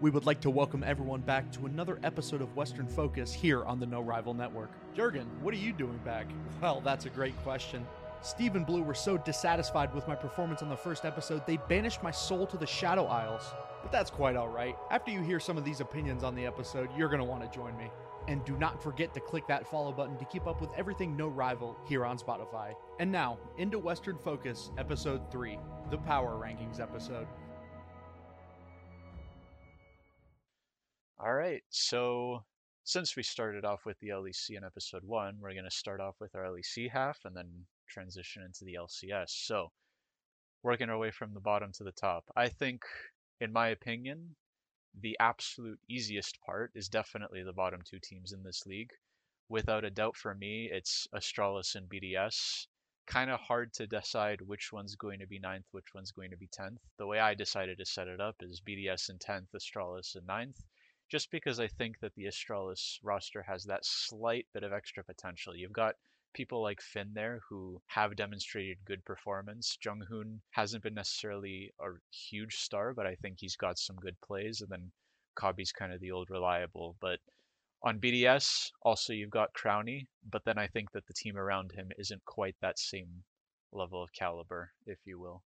We would like to welcome everyone back to another episode of Western Focus here on the No Rival Network. Jurgen, what are you doing back? Well, that's a great question. Steve and Blue were so dissatisfied with my performance on the first episode, they banished my soul to the Shadow Isles. But that's quite alright. After you hear some of these opinions on the episode, you're going to want to join me. And do not forget to click that follow button to keep up with everything No Rival here on Spotify. And now, into Western Focus, Episode 3, the Power Rankings episode. All right, so since we started off with the LEC in episode one, we're going to start off with our LEC half and then transition into the LCS. So, working our way from the bottom to the top. I think, in my opinion, the absolute easiest part is definitely the bottom two teams in this league. Without a doubt, for me, it's Astralis and BDS. Kind of hard to decide which one's going to be ninth, which one's going to be 10th. The way I decided to set it up is BDS in 10th, Astralis in 9th just because I think that the Astralis roster has that slight bit of extra potential. You've got people like Finn there who have demonstrated good performance. JeongHoon hasn't been necessarily a huge star, but I think he's got some good plays. And then Kobbe's kind of the old reliable. But on BDS, also you've got Crownie, but then I think that the team around him isn't quite that same level of caliber, if you will.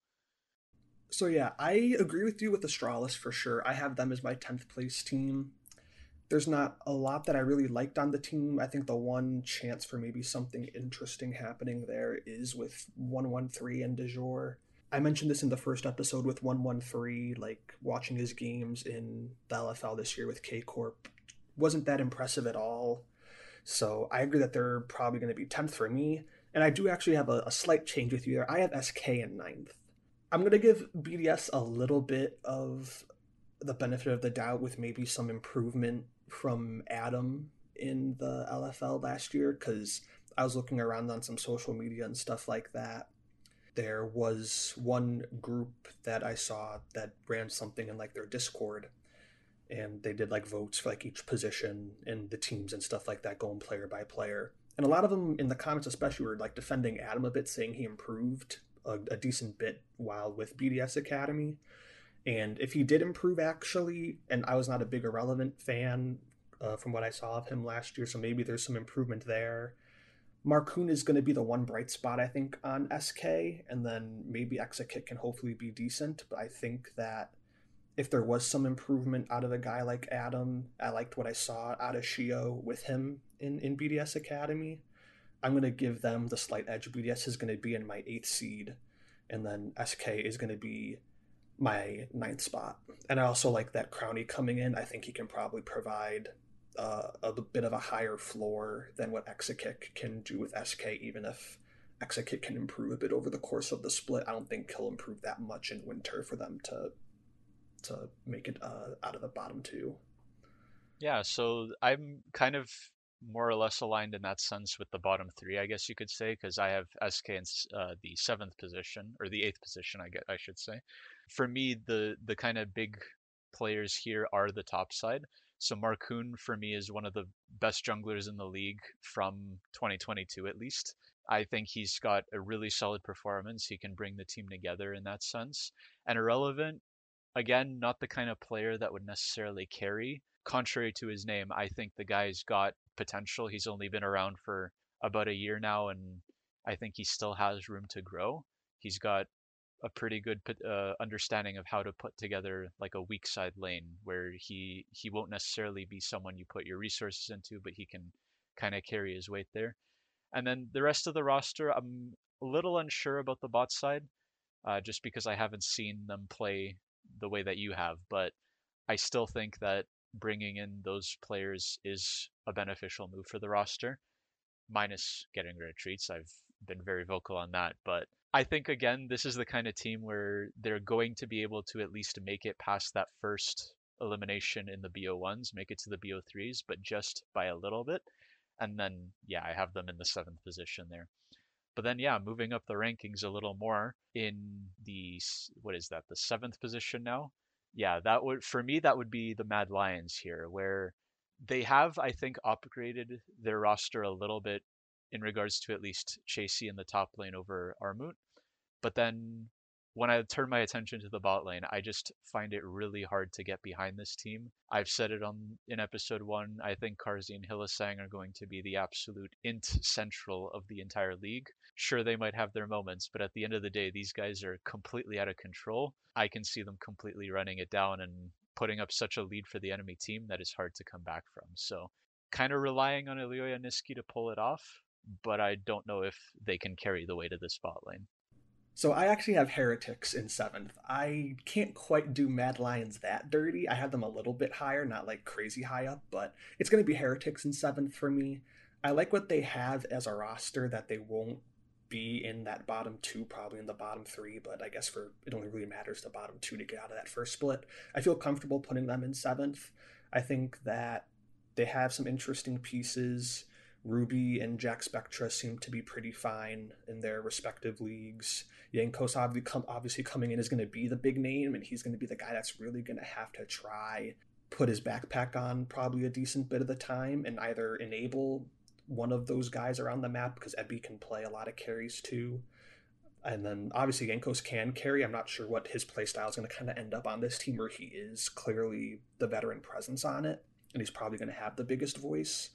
So yeah, I agree with you with Astralis for sure. I have them as my 10th place team. There's not a lot that I really liked on the team. I think the one chance for maybe something interesting happening there is with 113 and Dajor. I mentioned this in the first episode with 113, like watching his games in the LFL this year with K Corp wasn't that impressive at all. So I agree that they're probably going to be 10th for me. And I do actually have a, a slight change with you there. I have SK in ninth. I'm to give BDS a little bit of the benefit of the doubt with maybe some improvement from Adam in the LFL last year because I was looking around on some social media and stuff like that. There was one group that I saw that ran something in like their Discord and they did like votes for like each position and the teams and stuff like that going player by player. And a lot of them in the comments especially were like defending Adam a bit saying he improved a, a decent bit while with BDS Academy. And if he did improve, actually, and I was not a big irrelevant fan uh, from what I saw of him last year, so maybe there's some improvement there. Markoon is going to be the one bright spot, I think, on SK, and then maybe Exakick can hopefully be decent. But I think that if there was some improvement out of a guy like Adam, I liked what I saw out of Sheo with him in, in BDS Academy. I'm going to give them the slight edge. BDS is going to be in my eighth seed, and then SK is going to be my ninth spot. And I also like that Crownie coming in. I think he can probably provide uh, a bit of a higher floor than what Exakick can do with SK, even if Exakick can improve a bit over the course of the split. I don't think he'll improve that much in winter for them to to make it uh, out of the bottom two. Yeah, so I'm kind of more or less aligned in that sense with the bottom three, I guess you could say, because I have SK in uh, the seventh position or the eighth position, I get I should say. For me, the the kind of big players here are the top side. So Markoon for me is one of the best junglers in the league from 2022 at least. I think he's got a really solid performance. He can bring the team together in that sense. And irrelevant, again, not the kind of player that would necessarily carry. Contrary to his name, I think the guy's got potential. He's only been around for about a year now, and I think he still has room to grow. He's got a pretty good uh, understanding of how to put together like a weak side lane where he he won't necessarily be someone you put your resources into, but he can kind of carry his weight there. And then the rest of the roster, I'm a little unsure about the bot side, uh, just because I haven't seen them play the way that you have. But I still think that bringing in those players is a beneficial move for the roster, minus getting rid of Treatz. I've been very vocal on that, but I think again this is the kind of team where they're going to be able to at least make it past that first elimination in the BO1s, make it to the BO3s, but just by a little bit. And then yeah, I have them in the seventh position there. But then yeah, moving up the rankings a little more in the what is that, the seventh position now? Yeah, that would for me that would be the Mad Lions here, where they have, I think, upgraded their roster a little bit in regards to at least Chasy in the top lane over Armut. But then when I turn my attention to the bot lane, I just find it really hard to get behind this team. I've said it on in episode one. I think Carzzy and Hylissang are going to be the absolute int central of the entire league. Sure, they might have their moments, but at the end of the day, these guys are completely out of control. I can see them completely running it down and putting up such a lead for the enemy team that is hard to come back from. So, kind of relying on Elyoya Nisqy to pull it off, but I don't know if they can carry the weight of the spot lane. So I actually have Heretics in seventh. I can't quite do Mad Lions that dirty. I have them a little bit higher, not like crazy high up, but it's going to be Heretics in seventh for me. I like what they have as a roster that they won't be in that bottom two, probably in the bottom three, but I guess for it only really matters the bottom two to get out of that first split. I feel comfortable putting them in seventh. I think that they have some interesting pieces. Ruby and Jackspektra seem to be pretty fine in their respective leagues. Jankos obviously coming in is going to be the big name, and he's going to be the guy that's really going to have to try put his backpack on probably a decent bit of the time and either enable one of those guys around the map because Evi can play a lot of carries too. And then obviously Jankos can carry. I'm not sure what his playstyle is going to kind of end up on this team where he is clearly the veteran presence on it, and he's probably going to have the biggest voice.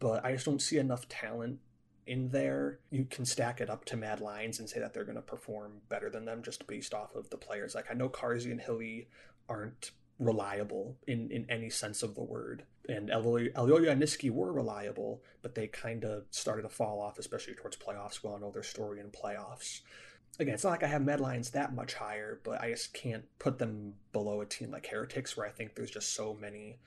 But I just don't see enough talent in there, you can stack it up to Mad Lions and say that they're going to perform better than them just based off of the players. Like I know Carzzy and Hilly aren't reliable in, in any sense of the word. And Elyoya and Nisqy were reliable, but they kind of started to fall off, especially towards playoffs. We all know their story in playoffs. Again, it's not like I have Mad Lions that much higher, but I just can't put them below a team like Heretics, where I think there's just so many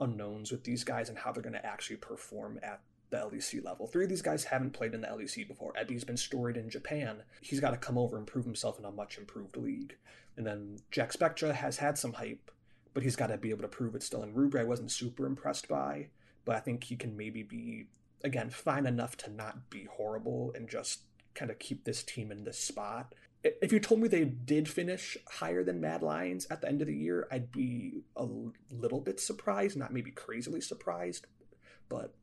unknowns with these guys and how they're going to actually perform at the LEC level. Three of these guys haven't played in the LEC before. Evi's been storied in Japan. He's got to come over and prove himself in a much improved league. And then Jackspektra has had some hype, but he's got to be able to prove it still. And Ruby, I wasn't super impressed by, but I think he can maybe be, again, fine enough to not be horrible and just kind of keep this team in this spot. If you told me they did finish higher than Mad Lions at the end of the year, I'd be a little bit surprised, not maybe crazily surprised, but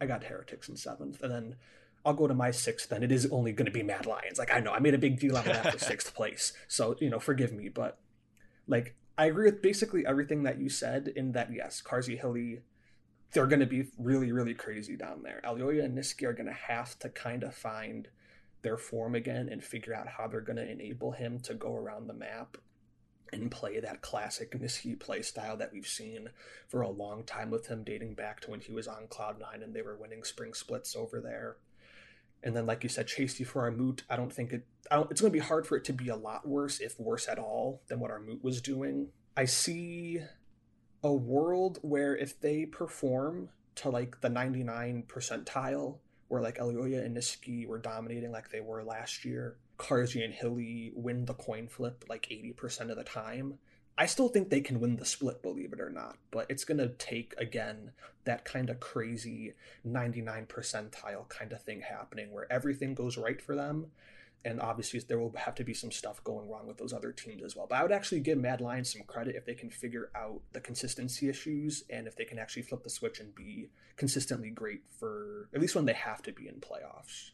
I got Heretics in seventh, and then I'll go to my sixth. And it is only going to be Mad Lions. Like I know I made a big deal out of that for sixth place, so you know forgive me, but like I agree with basically everything that you said. In that yes, Carzzy Hilly, they're going to be really really crazy down there. Elyoya and Nisqy are going to have to kind of find their form again and figure out how they're going to enable him to go around the map and play that classic Nisqy play style that we've seen for a long time with him, dating back to when he was on Cloud9 and they were winning spring splits over there. And then, like you said, Chase for Armut. I don't think it. Don't, it's going to be hard for it to be a lot worse, if worse at all, than what Armut was doing. I see a world where if they perform to like the 99 percentile, where like Elyoya and Nisqy were dominating like they were last year, Carzzy and Hilly win the coin flip like 80% of the time. I still think they can win the split, believe it or not, but it's going to take, again, that kind of crazy 99 percentile kind of thing happening where everything goes right for them. And obviously, there will have to be some stuff going wrong with those other teams as well. But I would actually give Mad Lions some credit if they can figure out the consistency issues and if they can actually flip the switch and be consistently great for at least when they have to be in playoffs.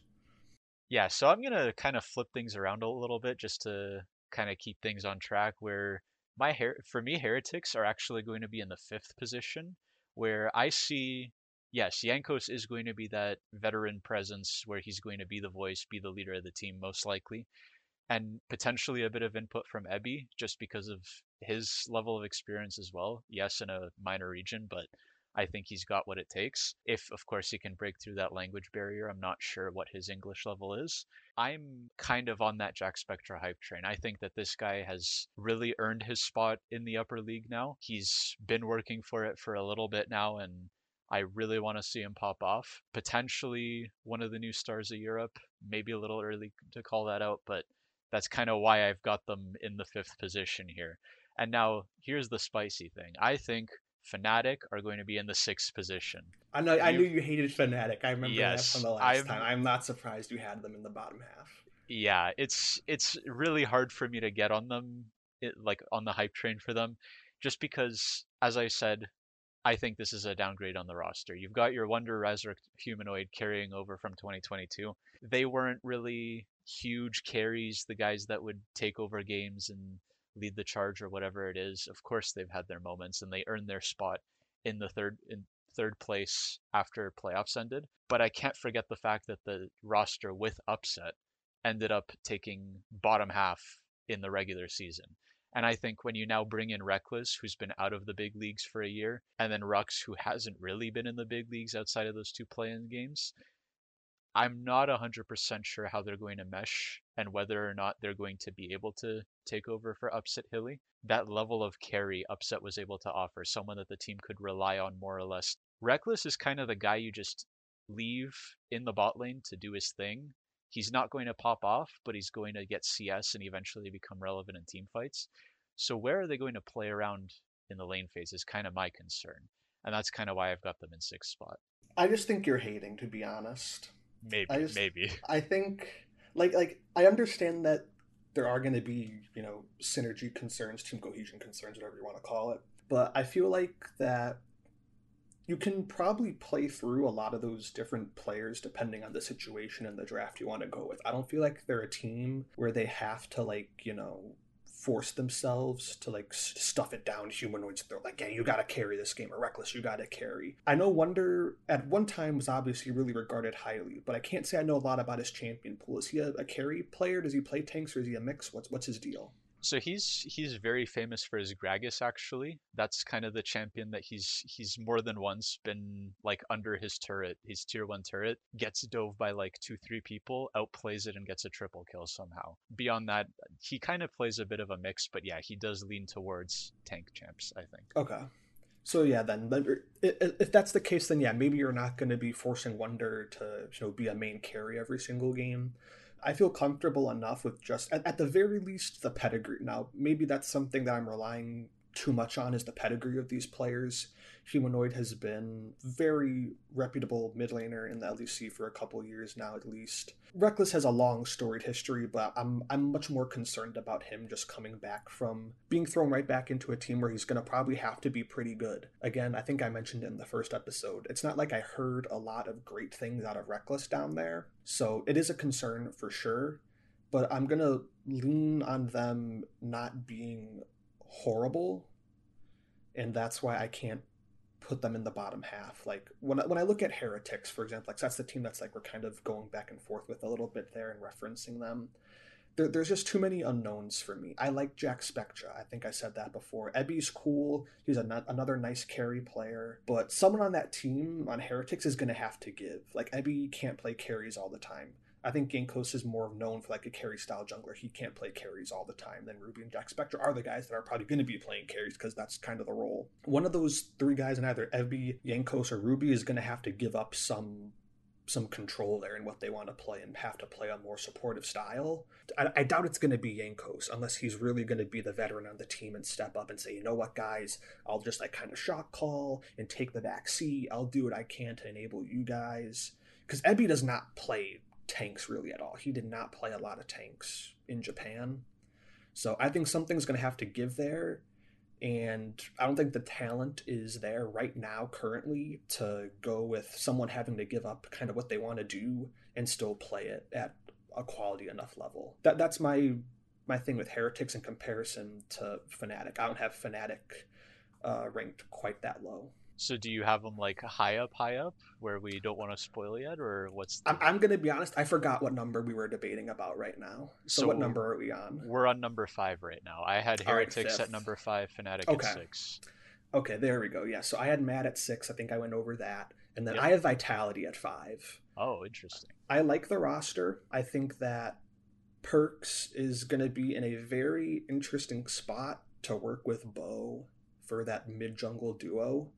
Yeah, so I'm gonna kind of flip things around a little bit just to kind of keep things on track. Where my her- for me, heretics are actually going to be in the fifth position, where I see yes, Jankos is going to be that veteran presence where he's going to be the voice, be the leader of the team, most likely, and potentially a bit of input from Evi just because of his level of experience as well. Yes, in a minor region, but I think he's got what it takes. If, of course, he can break through that language barrier, I'm not sure what his English level is. I'm kind of on that Jackspektra hype train. I think that this guy has really earned his spot in the upper league now. He's been working for it for a little bit now, and I really want to see him pop off. Potentially one of the new stars of Europe. Maybe a little early to call that out, but that's kind of why I've got them in the fifth position here. And now here's the spicy thing. I think Fnatic are going to be in the sixth position. I know. I knew you hated Fnatic. I remember yes, that from the last I'm, time. I'm not surprised you had them in the bottom half. Yeah, it's it's really hard for me to get on them, it, like on the hype train for them, just because, as I said, I think this is a downgrade on the roster. You've got your Wunder Razork humanoid carrying over from 2022. They weren't really huge carries, the guys that would take over games and lead the charge or whatever it is. Of course, they've had their moments and they earned their spot in the third in third place after playoffs ended. But I can't forget the fact that the roster with upset ended up taking bottom half in the regular season. And I think when you now bring in Rekkles, who's been out of the big leagues for a year, and then Rhuckz, who hasn't really been in the big leagues outside of those two play-in games, I'm not 100% sure how they're going to mesh and whether or not they're going to be able to take over for Upset Hilly. That level of carry Upset was able to offer, someone that the team could rely on more or less. Rekkles is kind of the guy you just leave in the bot lane to do his thing. He's not going to pop off, but he's going to get CS and eventually become relevant in team fights. So where are they going to play around in the lane phase is kind of my concern. And that's kind of why I've got them in sixth spot. I just think you're hating, to be honest. Maybe, I just, maybe. I think, like, like I understand that there are going to be, you know, synergy concerns, team cohesion concerns, whatever you want to call it. But I feel like that you can probably play through a lot of those different players depending on the situation and the draft you want to go with. I don't feel like they're a team where they have to like, you know, force themselves to like stuff it down humanoids throat like yeah you gotta carry this game or Rekkles you gotta carry. I know Wunder at one time was obviously really regarded highly but i can't say i know a lot about his champion pool. Is he a, a carry player? Does he play tanks or is he a mix? What's what's his deal so he's he's very famous for his Gragas actually. That's kind of the champion that he's he's more than once been like under his turret, his tier one turret, gets dove by like two, three people, outplays it and gets a triple kill somehow. Beyond that, he kind of plays a bit of a mix, but yeah, he does lean towards tank champs, I think. Okay. So yeah, then er, if that's the case, then yeah, maybe you're not going to be forcing Wunder to you know be a main carry every single game. I feel comfortable enough with just at, at the very least the pedigree. Now, maybe that's something that I'm relying too much on is the pedigree of these players. Humanoid has been very reputable mid laner in the LEC for a couple years now, at least. Rekkles has a long storied history, but I'm I'm much more concerned about him just coming back from being thrown right back into a team where he's going to probably have to be pretty good. Again, I think I mentioned in the first episode, it's not like I heard a lot of great things out of Rekkles down there, so it is a concern for sure. But I'm gonna lean on them not being horrible and that's why I can't put them in the bottom half. Like when I, when I look at Heretics, for example, like that's the team that's like we're kind of going back and forth with a little bit there and referencing them. There, there's just too many unknowns for me. I like Jackspektra. I think I said that before. Evi's cool. He's another nice carry player. But someone on that team on Heretics is going to have to give. Like Evi can't play carries all the time. I think Jankos is more known for like a carry style jungler. He can't play carries all the time. Then Ruby and Jackspektra are the guys that are probably going to be playing carries because that's kind of the role. One of those three guys in either Evi, Jankos, or Ruby is going to have to give up some some control there in what they want to play and have to play a more supportive style. I, I doubt it's going to be Jankos unless he's really going to be the veteran on the team and step up and say, you know what, guys, I'll just like kind of shock call and take the back seat. I'll do what I can to enable you guys. Because Evi does not play tanks really at all. He did not play a lot of tanks in Japan. So I think something's going to have to give there. And I don't think the talent is there right now, currently, to go with someone having to give up kind of what they want to do and still play it at a quality enough level. That that's my my thing with Heretics in comparison to Fnatic. I don't have Fnatic uh, ranked quite that low. So do you have them like high up, high up, where we don't want to spoil yet, or what's? The... I'm, I'm going to be honest. I forgot what number we were debating about right now. So, so what number are we on? We're on number five right now. I had Heretics right, at number five, Fnatic okay. at six. Okay, there we go. Yeah, so I had Mad at six. I think I went over that, and then yep. I have Vitality at five. Oh, interesting. I like the roster. I think that Perkz is going to be in a very interesting spot to work with Bo for that mid jungle duo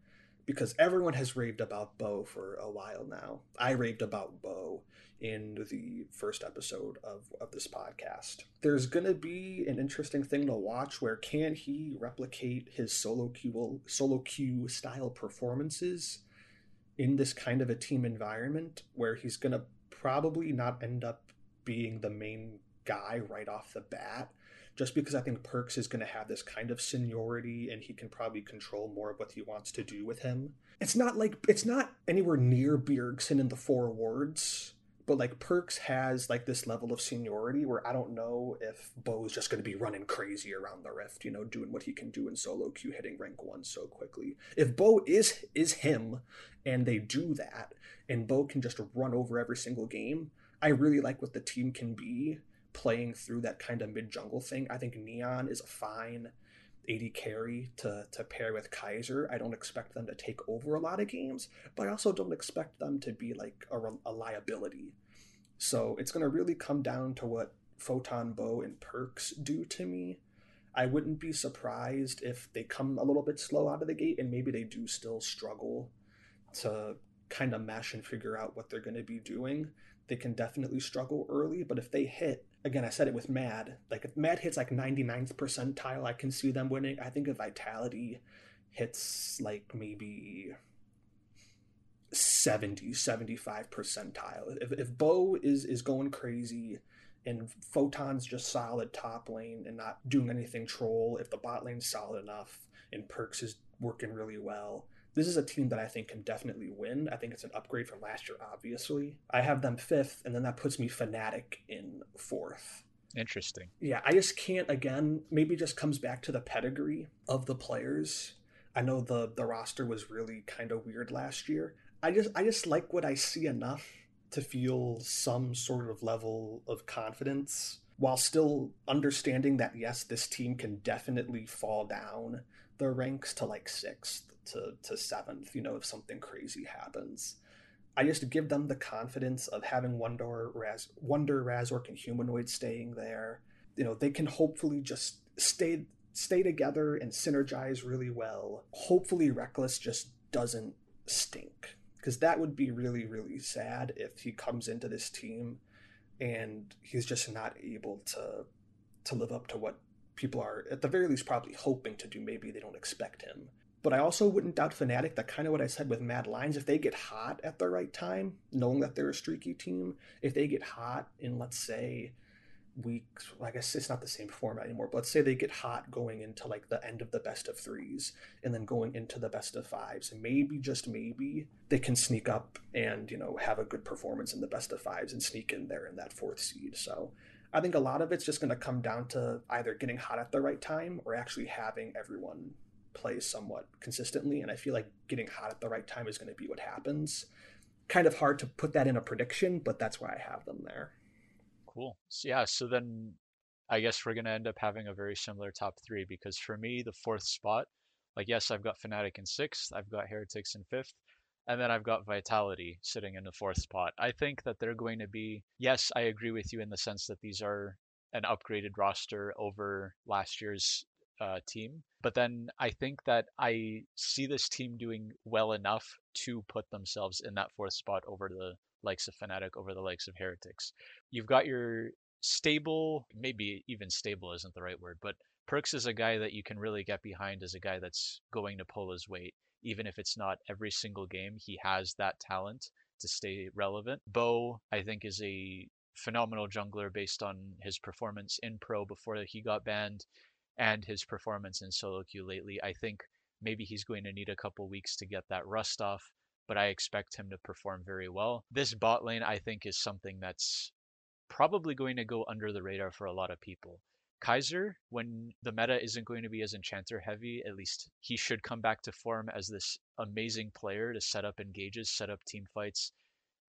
because everyone has raved about Bo for a while now. I raved about Bo in the first episode of, of this podcast. There's going to be an interesting thing to watch where can he replicate his solo queue, solo queue style performances in this kind of a team environment where he's going to probably not end up being the main guy right off the bat just because I think Perkz is going to have this kind of seniority and he can probably control more of what he wants to do with him. It's not like it's not anywhere near Bjergsen in the four awards, but like Perkz has like this level of seniority where I don't know if Bo's just going to be running crazy around the rift, you know, doing what he can do in solo queue, hitting rank one so quickly. If Bo is is him, and they do that, and Bo can just run over every single game, I really like what the team can be playing through that kind of mid jungle thing. I think Neon is a fine AD carry to, to pair with Kaiser. I don't expect them to take over a lot of games, but I also don't expect them to be like a, a liability. So it's going to really come down to what Photon Bo and Perkz do to me. I wouldn't be surprised if they come a little bit slow out of the gate and maybe they do still struggle to kind of mesh and figure out what they're going to be doing. They can definitely struggle early, but if they hit again, I said it with Mad. Like if Mad hits like 99th percentile, I can see them winning. I think if Vitality hits like maybe 70, 75 percentile. If, if Bo is is going crazy and Photon's just solid top lane and not doing anything troll, if the bot lane's solid enough and Perkz is working really well, this is a team that I think can definitely win. I think it's an upgrade from last year, obviously. I have them fifth, and then that puts me Fnatic in fourth. Interesting. Yeah, I just can't again, maybe just comes back to the pedigree of the players. I know the the roster was really kind of weird last year. I just I just like what I see enough to feel some sort of level of confidence while still understanding that yes, this team can definitely fall down the ranks to like sixth to, to seventh, you know, if something crazy happens. I just give them the confidence of having Wunder, Raz, Wunder, Razork, and Humanoid staying there. You know, they can hopefully just stay stay together and synergize really well. Hopefully, Rekkles just doesn't stink because that would be really really sad if he comes into this team and he's just not able to to live up to what people are at the very least probably hoping to do. Maybe they don't expect him. But I also wouldn't doubt Fnatic. That kind of what I said with Mad Lions. If they get hot at the right time, knowing that they're a streaky team, if they get hot in let's say weeks, I guess it's not the same format anymore. But let's say they get hot going into like the end of the best of threes, and then going into the best of fives, and maybe just maybe they can sneak up and you know have a good performance in the best of fives and sneak in there in that fourth seed. So I think a lot of it's just going to come down to either getting hot at the right time or actually having everyone play somewhat consistently. And I feel like getting hot at the right time is going to be what happens. Kind of hard to put that in a prediction, but that's why I have them there. Cool. Yeah. So then I guess we're going to end up having a very similar top three because for me, the fourth spot, like, yes, I've got Fnatic in sixth, I've got Heretics in fifth, and then I've got Vitality sitting in the fourth spot. I think that they're going to be, yes, I agree with you in the sense that these are an upgraded roster over last year's uh, team. But then I think that I see this team doing well enough to put themselves in that fourth spot over the likes of Fnatic, over the likes of Heretics. You've got your stable, maybe even stable isn't the right word, but Perkz is a guy that you can really get behind as a guy that's going to pull his weight. Even if it's not every single game, he has that talent to stay relevant. Bo, I think, is a phenomenal jungler based on his performance in pro before he got banned and his performance in solo queue lately. I think maybe he's going to need a couple weeks to get that rust off, but I expect him to perform very well. This bot lane, I think, is something that's probably going to go under the radar for a lot of people. Kaiser, when the meta isn't going to be as enchanter heavy, at least he should come back to form as this amazing player to set up engages, set up team fights,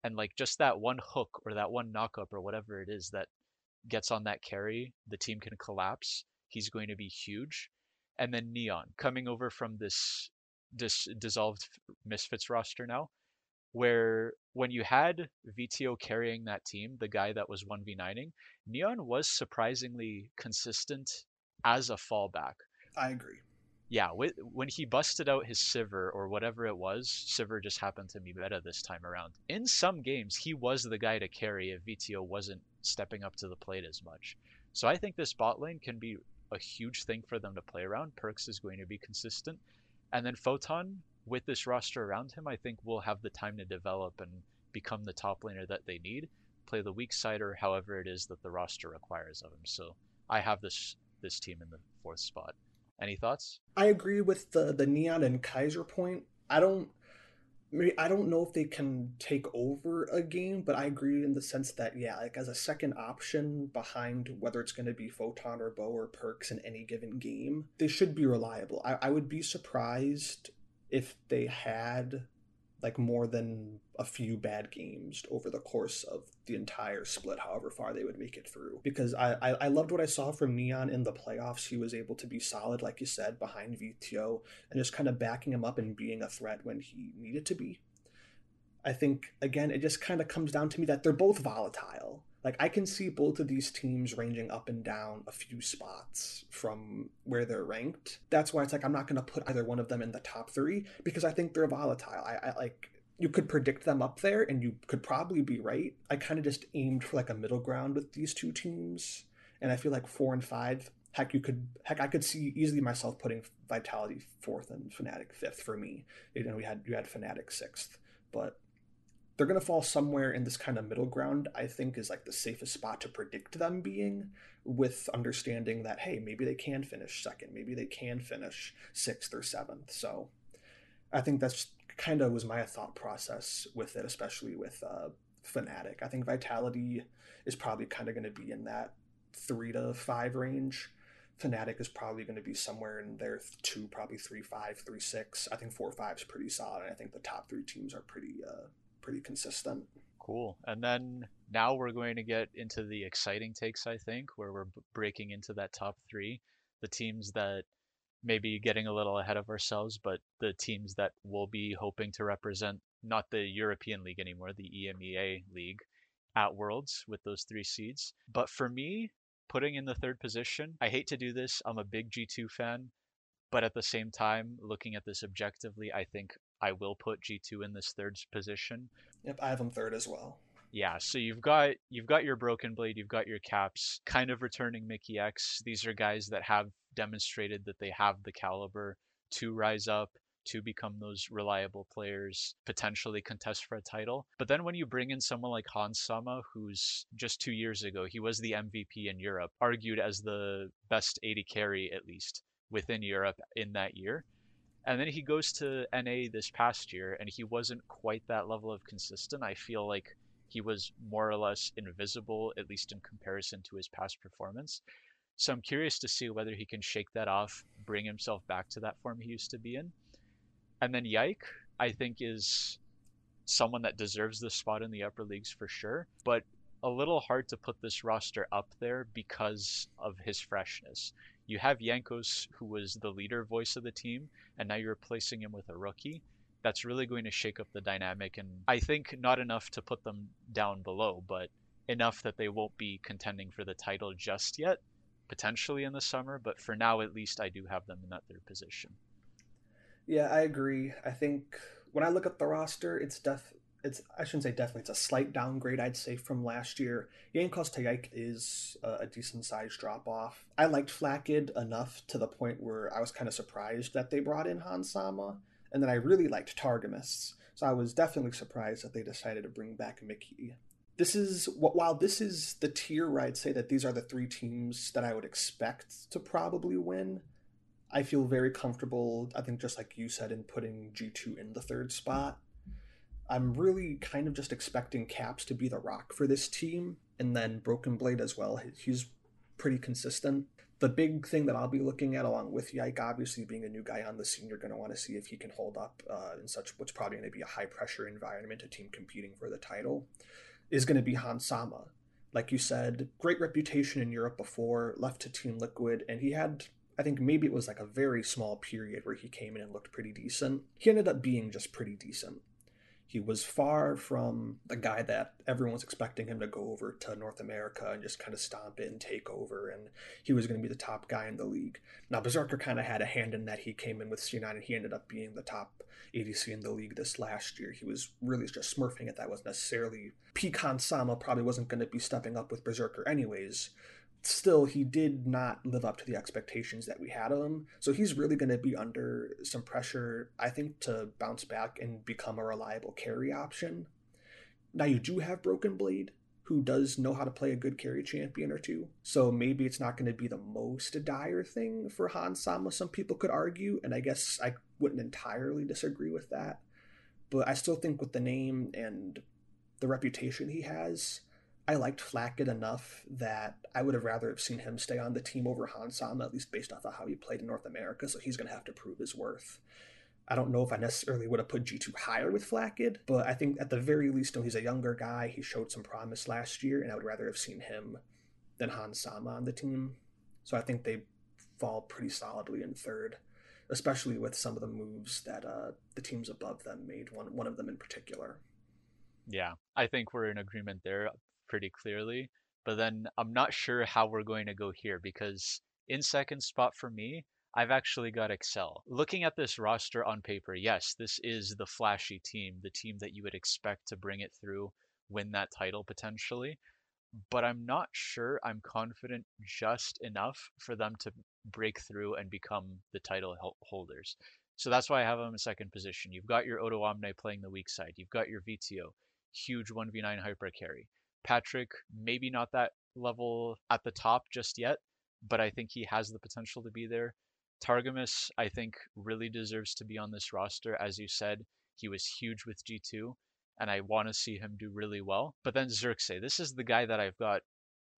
and like just that one hook or that one knockup or whatever it is that gets on that carry, the team can collapse he's going to be huge. And then Neon coming over from this this dissolved Misfits roster now, where when you had Vetheo carrying that team, the guy that was 1v9ing, Neon was surprisingly consistent as a fallback. I agree. Yeah, when he busted out his Sivir or whatever it was, Sivir just happened to be meta this time around. In some games, he was the guy to carry if Vetheo wasn't stepping up to the plate as much. So I think this bot lane can be a huge thing for them to play around. Perks is going to be consistent. And then Photon, with this roster around him, I think will have the time to develop and become the top laner that they need, play the weak side or however it is that the roster requires of him. So I have this this team in the fourth spot. Any thoughts? I agree with the the Neon and Kaiser point. I don't I don't know if they can take over a game, but I agree in the sense that yeah, like as a second option behind whether it's going to be Photon or Bo or Perkz in any given game, they should be reliable. I, I would be surprised if they had like more than a few bad games over the course of the entire split, however far they would make it through. Because I, I, I, loved what I saw from Neon in the playoffs. He was able to be solid, like you said, behind Vetheo and just kind of backing him up and being a threat when he needed to be. I think, again, it just kind of comes down to me that they're both volatile. Like I can see both of these teams ranging up and down a few spots from where they're ranked. That's why it's like I'm not going to put either one of them in the top three because I think they're volatile. I, I like you could predict them up there and you could probably be right. I kind of just aimed for like a middle ground with these two teams, and I feel like four and five. Heck, you could heck I could see easily myself putting Vitality fourth and Fnatic fifth for me. You know, we had you had Fnatic sixth, but they're going to fall somewhere in this kind of middle ground i think is like the safest spot to predict them being with understanding that hey maybe they can finish second maybe they can finish sixth or seventh so i think that's kind of was my thought process with it especially with uh Fnatic i think vitality is probably kind of going to be in that three to five range Fnatic is probably going to be somewhere in there two, probably three five, three six. I think four five is pretty solid. I think the top three teams are pretty uh, pretty consistent. Cool. And then now we're going to get into the exciting takes, I think, where we're breaking into that top three. The teams that maybe getting a little ahead of ourselves, but the teams that will be hoping to represent not the European League anymore, the EMEA League at Worlds with those three seeds. But for me, putting in the third position, I hate to do this. I'm a big G2 fan, but at the same time, looking at this objectively, I think I will put G2 in this third position. Yep, I have them third as well. Yeah, so you've got you've got your Broken Blade, you've got your Caps, kind of returning Mikyx. These are guys that have demonstrated that they have the caliber to rise up, to become those reliable players, potentially contest for a title. But then when you bring in someone like Hans Sama, who's just two years ago, he was the MVP in Europe, argued as the best AD carry at least within Europe in that year. And then he goes to NA this past year, and he wasn't quite that level of consistent. I feel like he was more or less invisible, at least in comparison to his past performance. So I'm curious to see whether he can shake that off, bring himself back to that form he used to be in. And then Yike, I think, is someone that deserves this spot in the upper leagues for sure, but a little hard to put this roster up there because of his freshness. You have Jankos, who was the leader voice of the team, and now you're replacing him with a rookie. That's really going to shake up the dynamic, and I think not enough to put them down below, but enough that they won't be contending for the title just yet. Potentially in the summer, but for now at least, I do have them in that third position. Yeah, I agree. I think when I look at the roster, it's def it's I shouldn't say definitely it's a slight downgrade I'd say from last year. Jankos Tayik is a, a decent sized drop off. I liked Flakked enough to the point where I was kind of surprised that they brought in Hansama, and then I really liked Targamas, So I was definitely surprised that they decided to bring back Mickey. This is while this is the tier where I'd say that these are the three teams that I would expect to probably win. I feel very comfortable, I think just like you said, in putting G2 in the third spot I'm really kind of just expecting Caps to be the rock for this team, and then Broken Blade as well. He's pretty consistent. The big thing that I'll be looking at, along with Yike, obviously being a new guy on the scene, you're going to want to see if he can hold up uh, in such what's probably going to be a high pressure environment, a team competing for the title, is going to be Hans Sama. Like you said, great reputation in Europe before, left to Team Liquid, and he had I think maybe it was like a very small period where he came in and looked pretty decent. He ended up being just pretty decent. He was far from the guy that everyone was expecting him to go over to North America and just kind of stomp in, take over, and he was going to be the top guy in the league. Now, Berserker kind of had a hand in that. He came in with C9 and he ended up being the top ADC in the league this last year. He was really just smurfing it. That wasn't necessarily. Pecan Sama probably wasn't going to be stepping up with Berserker anyways, still he did not live up to the expectations that we had of him. So he's really going to be under some pressure, I think, to bounce back and become a reliable carry option. Now you do have Broken Blade, who does know how to play a good carry champion or two. So maybe it's not going to be the most dire thing for Hans Sama, some people could argue, and I guess I wouldn't entirely disagree with that. but I still think with the name and the reputation he has, I liked Flakked enough that I would have rather have seen him stay on the team over Hans at least based off of how he played in North America. So he's going to have to prove his worth. I don't know if I necessarily would have put G2 higher with Flakked, but I think at the very least, you know, he's a younger guy. He showed some promise last year, and I would rather have seen him than Hans Sama on the team. So I think they fall pretty solidly in third, especially with some of the moves that uh, the teams above them made, one, one of them in particular. Yeah, I think we're in agreement there pretty clearly. But then I'm not sure how we're going to go here because in second spot for me, I've actually got Excel. Looking at this roster on paper, yes, this is the flashy team, the team that you would expect to bring it through, win that title potentially. But I'm not sure I'm confident just enough for them to break through and become the title holders. So that's why I have them in second position. You've got your Odoamne playing the weak side. You've got your Vetheo, huge 1v9 hyper carry. Patrick, maybe not that level at the top just yet, but I think he has the potential to be there. Targamas, I think, really deserves to be on this roster. As you said, he was huge with G2, and I want to see him do really well. But then Xerxes, this is the guy that I've got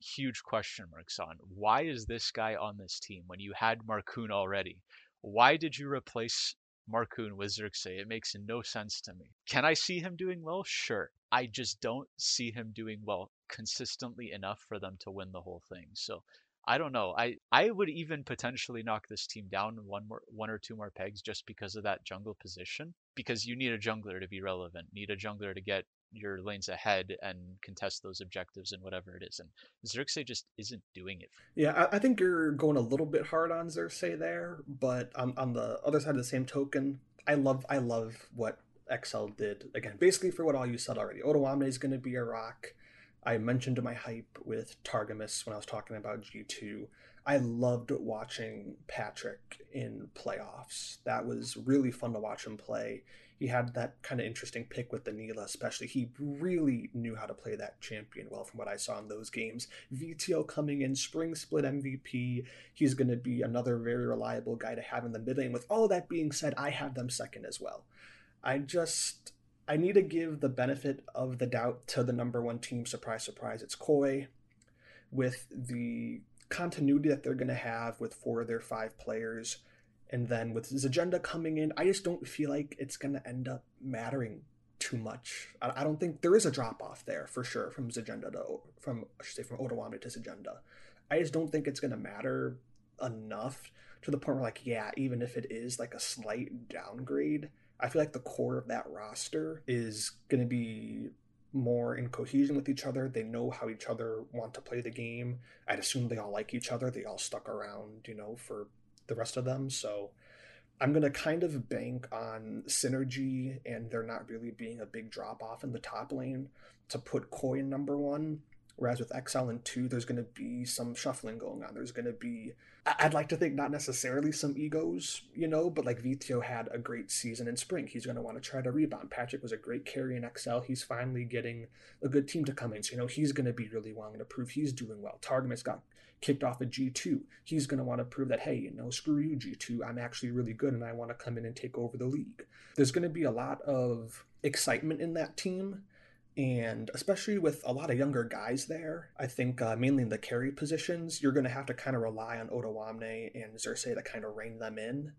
huge question marks on. Why is this guy on this team when you had Markoon already? Why did you replace Markoon with Xerxes? It makes no sense to me. Can I see him doing well? Sure. I just don't see him doing well consistently enough for them to win the whole thing. So I don't know. I I would even potentially knock this team down one more one or two more pegs just because of that jungle position. Because you need a jungler to be relevant. Need a jungler to get your lanes ahead and contest those objectives and whatever it is. And Xerxes just isn't doing it. Yeah, I, I think you're going a little bit hard on Xerxes there, but on, on the other side of the same token, I love I love what XL did. Again, basically for what all you said already. Odoamne is going to be a rock. I mentioned my hype with Targamas when I was talking about G2. I loved watching Patrick in playoffs. That was really fun to watch him play. He had that kind of interesting pick with the Nilah, especially. He really knew how to play that champion well from what I saw in those games. Vetheo coming in, spring split MVP. He's going to be another very reliable guy to have in the mid lane. With all that being said, I have them second as well. I just I need to give the benefit of the doubt to the number one team. Surprise, surprise, it's Koi. With the continuity that they're going to have with four of their five players, and then with Szygenda coming in, I just don't feel like it's going to end up mattering too much. I, I don't think there is a drop off there for sure from Szygenda to from I should say from Odoamne to Zagenda. I just don't think it's going to matter enough to the point where like yeah, even if it is like a slight downgrade I feel like the core of that roster is going to be more in cohesion with each other. They know how each other want to play the game. I'd assume they all like each other. They all stuck around, you know, for the rest of them. So I'm going to kind of bank on synergy and there not really being a big drop off in the top lane to put Koi in number one. Whereas with XL and 2, there's going to be some shuffling going on. There's going to be, I'd like to think, not necessarily some egos, you know, but like Vetheo had a great season in spring. He's going to want to try to rebound. Patrick was a great carry in XL. He's finally getting a good team to come in. So, you know, he's going to be really wanting to prove he's doing well. Targamas got kicked off at G2. He's going to want to prove that, hey, you know, screw you, G2. I'm actually really good and I want to come in and take over the league. There's going to be a lot of excitement in that team and especially with a lot of younger guys there, I think uh, mainly in the carry positions, you're going to have to kind of rely on Odoamne and Xerxes to kind of rein them in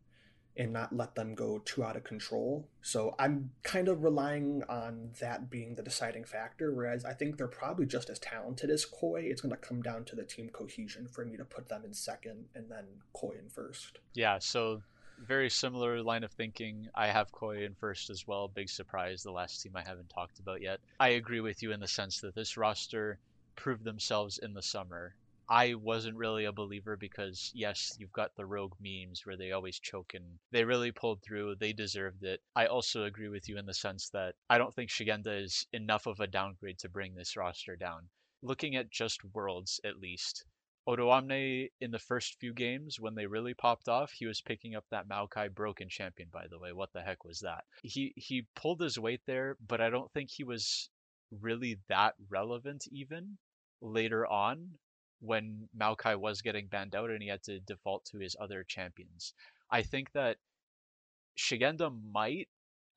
and not let them go too out of control. So I'm kind of relying on that being the deciding factor, whereas I think they're probably just as talented as Koi. It's going to come down to the team cohesion for me to put them in second and then Koi in first. Yeah, so very similar line of thinking. I have Koi in first as well. Big surprise, the last team I haven't talked about yet. I agree with you in the sense that this roster proved themselves in the summer. I wasn't really a believer because yes, you've got the rogue memes where they always choke and they really pulled through. They deserved it. I also agree with you in the sense that I don't think Szygenda is enough of a downgrade to bring this roster down. Looking at just worlds at least, Odoamne in the first few games when they really popped off, he was picking up that Maokai broken champion. By the way, what the heck was that? He he pulled his weight there, but I don't think he was really that relevant even later on when Maokai was getting banned out and he had to default to his other champions. I think that Szygenda might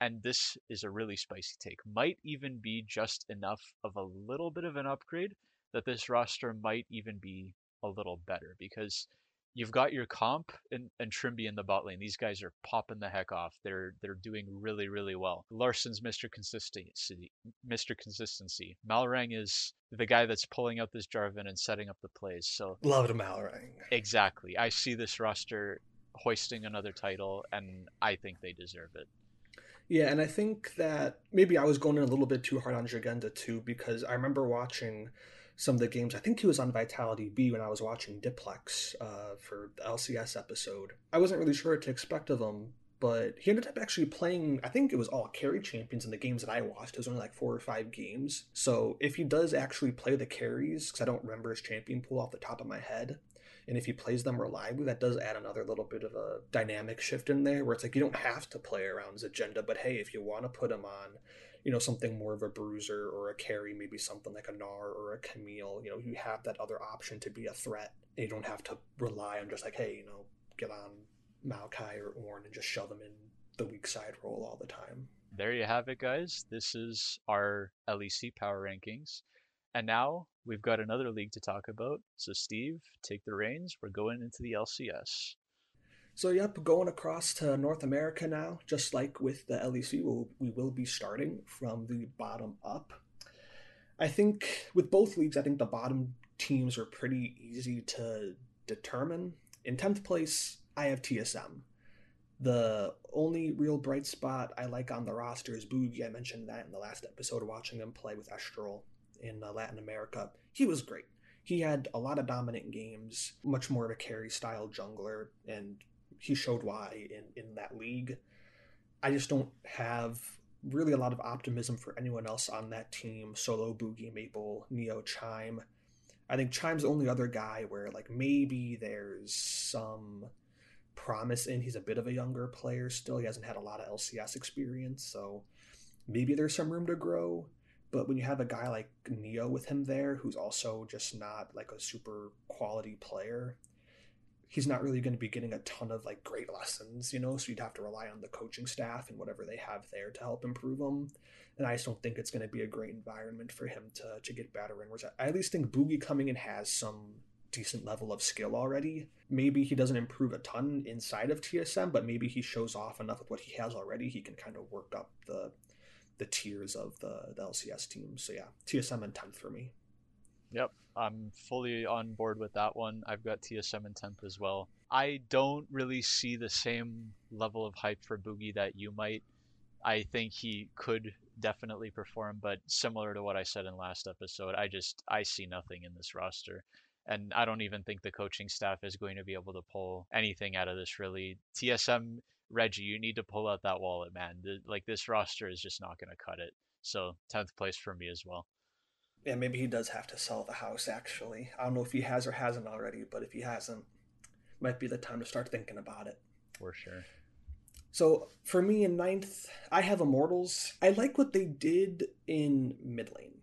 and this is a really spicy take, might even be just enough of a little bit of an upgrade that this roster might even be a little better because you've got your comp and, and Trymbi in the bot lane. These guys are popping the heck off. They're they're doing really really well. Larssen's Mr. Consistency, Mr. Consistency. Malrang is the guy that's pulling out this Jarvan and setting up the plays. So loved Malrang. Exactly. I see this roster hoisting another title, and I think they deserve it. Yeah, and I think that maybe I was going in a little bit too hard on Szygenda too because I remember watching some of the games. I think he was on Vitality B when I was watching Diplex uh, for the LCS episode. I wasn't really sure what to expect of him, but he ended up actually playing. I think it was all carry champions in the games that I watched. It was only like four or five games. So if he does actually play the carries, because I don't remember his champion pool off the top of my head, and if he plays them reliably, that does add another little bit of a dynamic shift in there where it's like you don't have to play around Szygenda, but hey, if you want to put him on you know something more of a bruiser or a carry, maybe something like a Gnar or a Camille. You know, you have that other option to be a threat. You don't have to rely on just like, hey, you know, get on Maokai or Ornn and just shove them in the weak side role all the time. There you have it, guys. This is our LEC power rankings. And now we've got another league to talk about. So, Steve, take the reins. We're going into the LCS. So, yep, going across to North America now, just like with the LEC, we'll, we will be starting from the bottom up. I think with both leagues, I think the bottom teams are pretty easy to determine. In 10th place, I have TSM. The only real bright spot I like on the roster is Bugi. I mentioned that in the last episode, watching them play with Estral in uh, Latin America. He was great. He had a lot of dominant games, much more of a carry style jungler, and he showed why in in that league. I just don't have really a lot of optimism for anyone else on that team. Solo, Bugi, Maple, Neo, Chime. I think Chime's the only other guy where like maybe there's some promise in. He's a bit of a younger player still. He hasn't had a lot of LCS experience, so maybe there's some room to grow. But when you have a guy like Neo with him there, who's also just not like a super quality player, he's not really going to be getting a ton of like great lessons, you know. So you'd have to rely on the coaching staff and whatever they have there to help improve him. And I just don't think it's going to be a great environment for him to to get better in. Whereas I at least think Bugi coming in has some decent level of skill already. Maybe he doesn't improve a ton inside of TSM, but maybe he shows off enough with what he has already. He can kind of work up the the tiers of the, the LCS team. So yeah, TSM and 10th for me. Yep, I'm fully on board with that one. I've got TSM in 10th as well. I don't really see the same level of hype for Bugi that you might. I think he could definitely perform, but similar to what I said in last episode, I just I see nothing in this roster. And I don't even think the coaching staff is going to be able to pull anything out of this really. TSM Regi, you need to pull out that wallet, man. The, like this roster is just not going to cut it. So 10th place for me as well. Yeah, maybe he does have to sell the house, actually. I don't know if he has or hasn't already, but if he hasn't, might be the time to start thinking about it. For sure. So for me in ninth, I have Immortals. I like what they did in mid lane,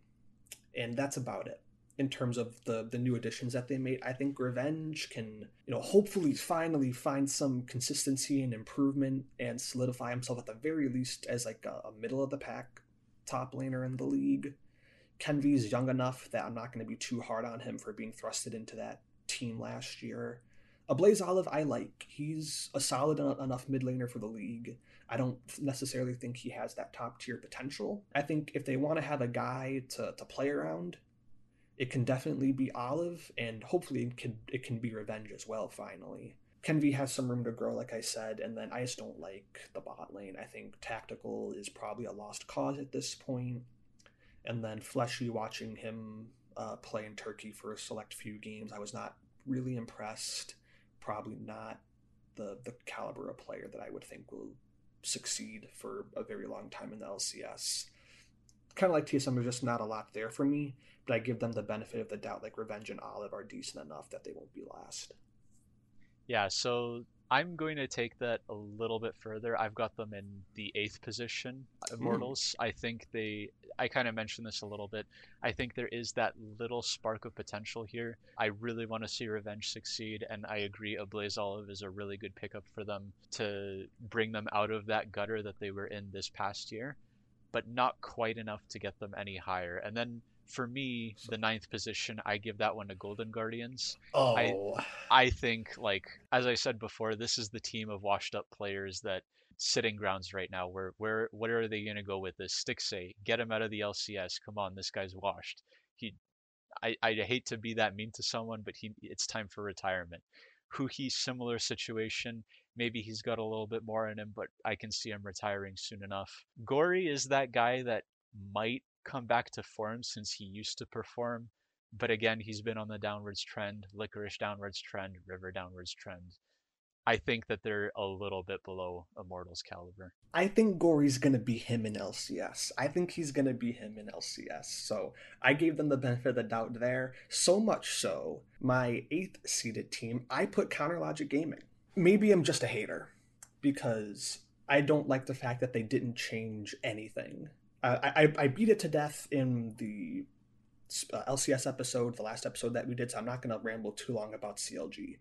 and that's about it in terms of the the new additions that they made. I think Revenge can, you know, hopefully finally find some consistency and improvement and solidify himself at the very least as like a, a middle of the pack top laner in the league. Kenvi's young enough that I'm not going to be too hard on him for being thrusted into that team last year. Ablazeolive, I like. He's a solid enough mid laner for the league. I don't necessarily think he has that top tier potential. I think if they want to have a guy to, to play around, it can definitely be Olive, and hopefully it can, it can be Revenge as well, finally. Kenvy has some room to grow, like I said, and then I just don't like the bot lane. I think Tactical is probably a lost cause at this point and then Fleshy watching him uh, play in Turkey for a select few games, I was not really impressed. Probably not the the caliber of player that I would think will succeed for a very long time in the LCS. Kind of like TSM, there's just not a lot there for me, but I give them the benefit of the doubt. Like Revenge and Olive are decent enough that they won't be last. Yeah, so I'm going to take that a little bit further. I've got them in the eighth position, Immortals. Mm. I think they, I kind of mentioned this a little bit. I think there is that little spark of potential here. I really want to see Revenge succeed, and I agree Ablazeolive is a really good pickup for them to bring them out of that gutter that they were in this past year, but not quite enough to get them any higher. And then for me, the ninth position, I give that one to Golden Guardians. Oh, I, I think, like as I said before, this is the team of washed up players that sitting grounds right now. Where where what are they going to go with this? Stick Stixxay, get him out of the LCS. Come on, this guy's washed. He, I I hate to be that mean to someone, but he it's time for retirement. Huhi similar situation. Maybe he's got a little bit more in him, but I can see him retiring soon enough. Gori is that guy that might come back to form since he used to perform. But again, he's been on the downwards trend, licorice downwards trend, river downwards trend. I think that they're a little bit below Immortals caliber. I think Gori's gonna be him in LCS. I think he's gonna be him in LCS. So I gave them the benefit of the doubt there. So much so, my eighth seeded team, I put Counter Logic Gaming. Maybe I'm just a hater because I don't like the fact that they didn't change anything uh, I, I beat it to death in the uh, LCS episode, the last episode that we did, so I'm not going to ramble too long about CLG.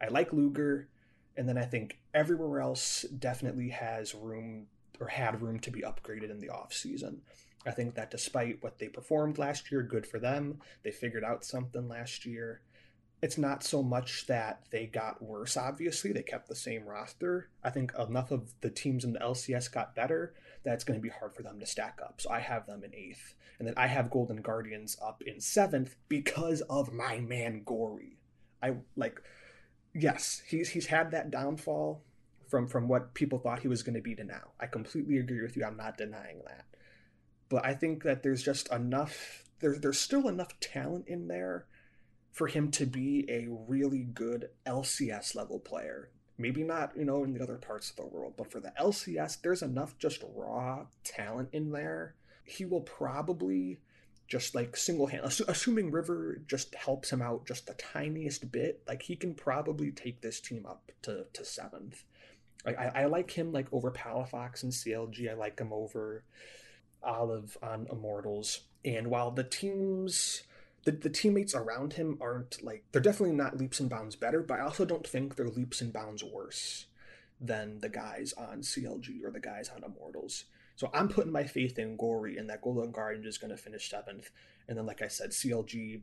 I like Luger, and then I think everywhere else definitely has room or had room to be upgraded in the off season. I think that despite what they performed last year, good for them. They figured out something last year. It's not so much that they got worse, obviously. They kept the same roster. I think enough of the teams in the LCS got better that it's going to be hard for them to stack up. So I have them in eighth. And then I have Golden Guardians up in seventh because of my man Gori. I like yes, he's he's had that downfall from from what people thought he was going to be to now. I completely agree with you. I'm not denying that. But I think that there's just enough there's there's still enough talent in there for him to be a really good LCS level player maybe not you know in the other parts of the world but for the lcs there's enough just raw talent in there. He will probably just like single hand assuming river just helps him out just the tiniest bit like he can probably take this team up to to seventh. Like I, I like him like over palafox and clg i like him over olive on immortals. And while the teams the, the teammates around him aren't like they're definitely not leaps and bounds better, but I also don't think they're leaps and bounds worse than the guys on CLG or the guys on Immortals. So I'm putting my faith in Gori and that Golden Guardian is going to finish seventh, and then like I said, CLG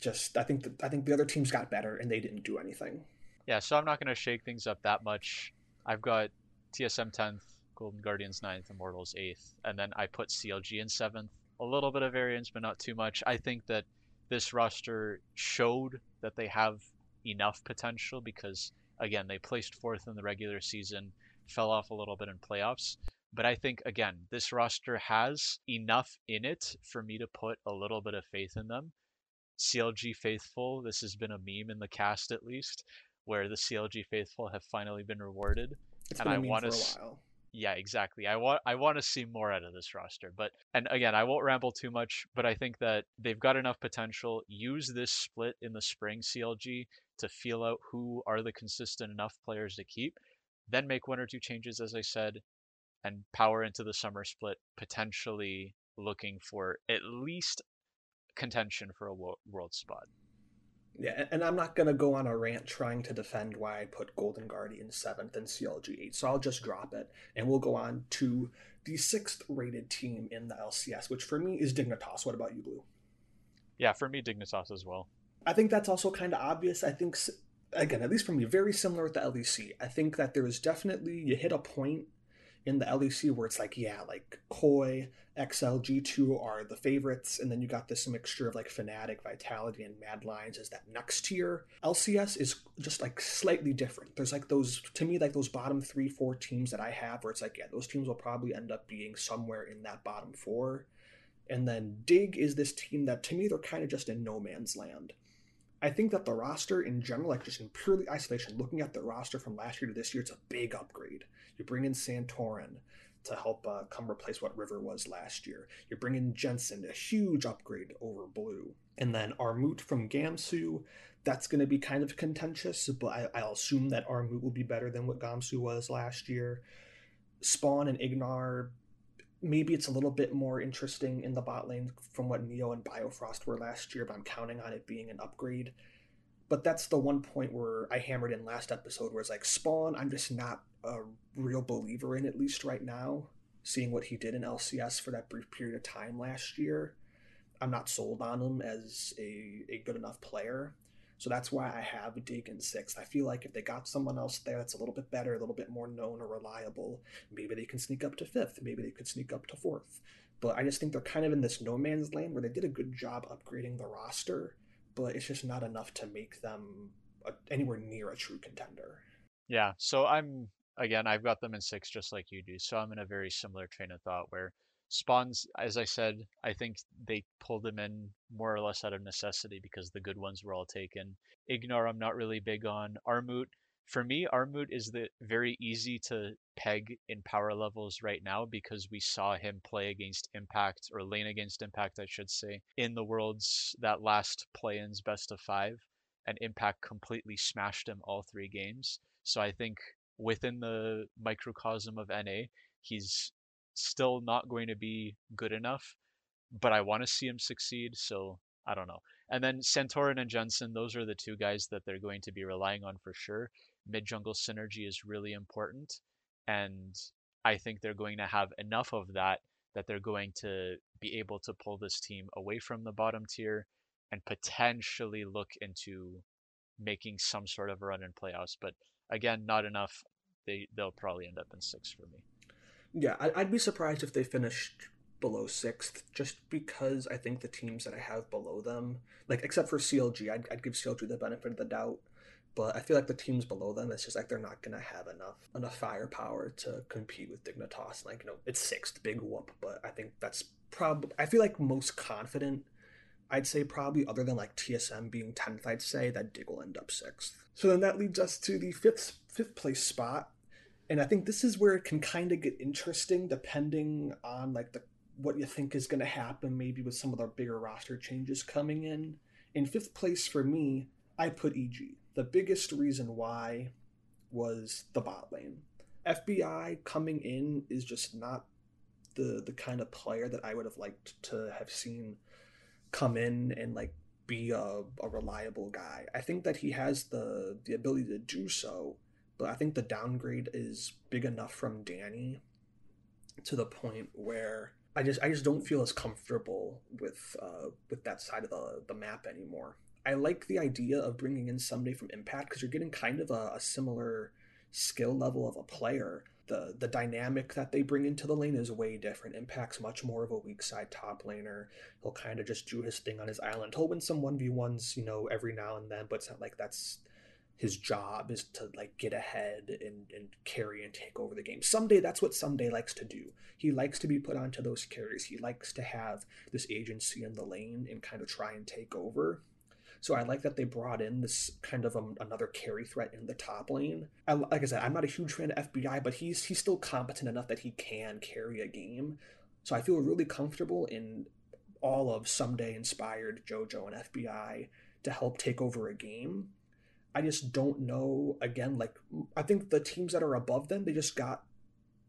just I think the, I think the other teams got better and they didn't do anything. Yeah, so I'm not going to shake things up that much. I've got TSM 10th, Golden Guardians 9th, Immortals 8th, and then I put CLG in 7th a little bit of variance, but not too much. I think that this roster showed that they have enough potential because, again, they placed fourth in the regular season, fell off a little bit in playoffs. But I think, again, this roster has enough in it for me to put a little bit of faith in them. CLG faithful, this has been a meme in the cast at least, where the CLG faithful have finally been rewarded. It's and been I want to yeah, exactly. I want I want to see more out of this roster. But and again, I won't ramble too much, but I think that they've got enough potential. Use this split in the spring CLG to feel out who are the consistent enough players to keep. Then make one or two changes as I said and power into the summer split potentially looking for at least contention for a world spot. Yeah, and I'm not gonna go on a rant trying to defend why I put Golden Guardian seventh and CLG eight, so I'll just drop it, and we'll go on to the sixth rated team in the LCS, which for me is Dignitas. What about you, Blue? Yeah, for me, Dignitas as well. I think that's also kind of obvious. I think, again, at least for me, very similar with the LEC. I think that there is definitely you hit a point in the LEC where it's like, yeah, like Koi, XLG2 are the favorites, and then you got this mixture of like Fnatic, Vitality, and Mad Lions as that next tier. LCS is just like slightly different. There's like those, to me, like those bottom three, four teams that I have where it's like, yeah, those teams will probably end up being somewhere in that bottom four. And then Dig is this team that to me, they're kind of just in no man's land. I think that the roster in general, like just in purely isolation, looking at the roster from last year to this year, it's a big upgrade. You bring in Santorin to help uh, come replace what River was last year. You bring in Jensen, a huge upgrade over Blue. And then Armut from Gamsu, that's going to be kind of contentious, but I, will assume that Armut will be better than what Gamsu was last year. Spawn and Ignar, maybe it's a little bit more interesting in the bot lane from what Neo and Biofrost were last year, but I'm counting on it being an upgrade. But that's the one point where I hammered in last episode where it's like Spawn, I'm just not a real believer in, at least right now. Seeing what he did in LCS for that brief period of time last year, I'm not sold on him as a, a good enough player. So that's why I have Dig in sixth. I feel like if they got someone else there that's a little bit better, a little bit more known or reliable, maybe they can sneak up to fifth. Maybe they could sneak up to fourth. But I just think they're kind of in this no man's land where they did a good job upgrading the roster, but it's just not enough to make them a, anywhere near a true contender. Yeah. So I'm again, I've got them in six just like you do. So I'm in a very similar train of thought where Spawns, as I said, I think they pulled them in more or less out of necessity because the good ones were all taken. Ignar, I'm not really big on. Armut, for me, Armut is the very easy to peg in power levels right now because we saw him play against Impact or lane against Impact, I should say, in the world's that last play-ins best of five, and Impact completely smashed him all three games. So I think within the microcosm of NA, he's still not going to be good enough, but I want to see him succeed. So I don't know. And then Santorin and Jensen, those are the two guys that they're going to be relying on for sure. Mid jungle synergy is really important. And I think they're going to have enough of that that they're going to be able to pull this team away from the bottom tier and potentially look into making some sort of a run in playoffs. But again, not enough. They they'll probably end up in six for me. Yeah, I'd be surprised if they finished below sixth, just because I think the teams that I have below them, like except for CLG, I'd, I'd give CLG the benefit of the doubt. But I feel like the teams below them, it's just like they're not gonna have enough enough firepower to compete with Dignitas. Like you know, it's sixth, big whoop. But I think that's probably I feel like most confident. I'd say probably other than like TSM being tenth, I'd say that Dig will end up sixth. So then that leads us to the fifth fifth place spot and I think this is where it can kind of get interesting depending on like the what you think is going to happen maybe with some of the bigger roster changes coming in. In fifth place for me, I put EG. The biggest reason why was the bot lane. FBI coming in is just not the the kind of player that I would have liked to have seen come in and like be a, a reliable guy. I think that he has the the ability to do so, but I think the downgrade is big enough from Danny to the point where I just I just don't feel as comfortable with uh, with that side of the the map anymore. I like the idea of bringing in Ssumday from Impact because you're getting kind of a, a similar skill level of a player. The the dynamic that they bring into the lane is way different. Impact's much more of a weak side top laner. He'll kind of just do his thing on his island. He'll win some one v ones, you know, every now and then, but it's not like that's his job is to like get ahead and, and carry and take over the game. Ssumday that's what Ssumday likes to do. He likes to be put onto those carries. He likes to have this agency in the lane and kind of try and take over. So I like that they brought in this kind of um, another carry threat in the top lane. I, like I said, I'm not a huge fan of FBI, but he's he's still competent enough that he can carry a game. So I feel really comfortable in all of Ssumday inspired JoJo and FBI to help take over a game I just don't know. Again, like I think the teams that are above them, they just got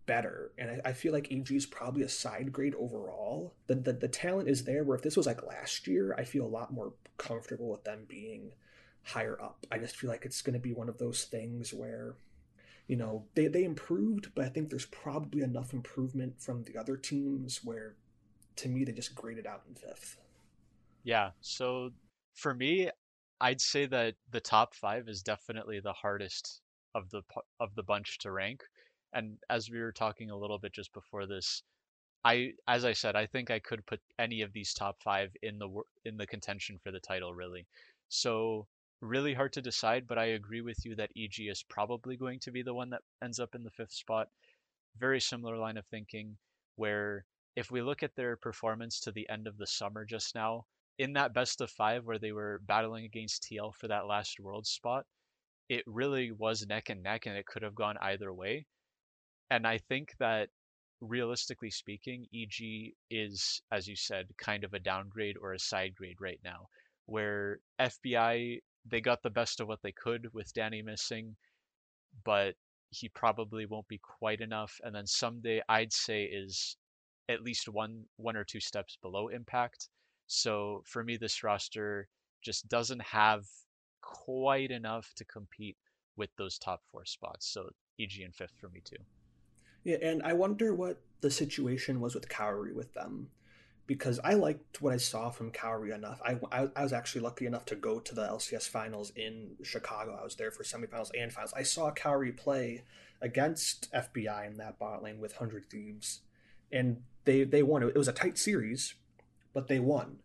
better, and I, I feel like EG is probably a side grade overall. The, the the talent is there. Where if this was like last year, I feel a lot more comfortable with them being higher up. I just feel like it's going to be one of those things where you know they, they improved but i think there's probably enough improvement from the other teams where to me they just graded out in fifth yeah so for me I'd say that the top five is definitely the hardest of the of the bunch to rank. And as we were talking a little bit just before this, I as I said, I think I could put any of these top five in the in the contention for the title. Really, so really hard to decide. But I agree with you that EG is probably going to be the one that ends up in the fifth spot. Very similar line of thinking, where if we look at their performance to the end of the summer just now, in that best of five where they were battling against TL for that last world spot, it really was neck and neck and it could have gone either way. And I think that realistically speaking, EG is, as you said, kind of a downgrade or a side grade right now, where FBI, they got the best of what they could with Danny missing, but he probably won't be quite enough. And then Ssumday I'd say, is at least one one or two steps below impact. So for me, this roster just doesn't have quite enough to compete with those top four spots. So EG in fifth for me too. Yeah, and I wonder what the situation was with Kaori with them because I liked what I saw from Kaori enough. I, I, I, was actually lucky enough to go to the LCS finals in Chicago. I was there for semifinals and finals. I saw Kaori play against FBI in that bot lane with 100 Thieves, and they, they won. It was a tight series, but they won.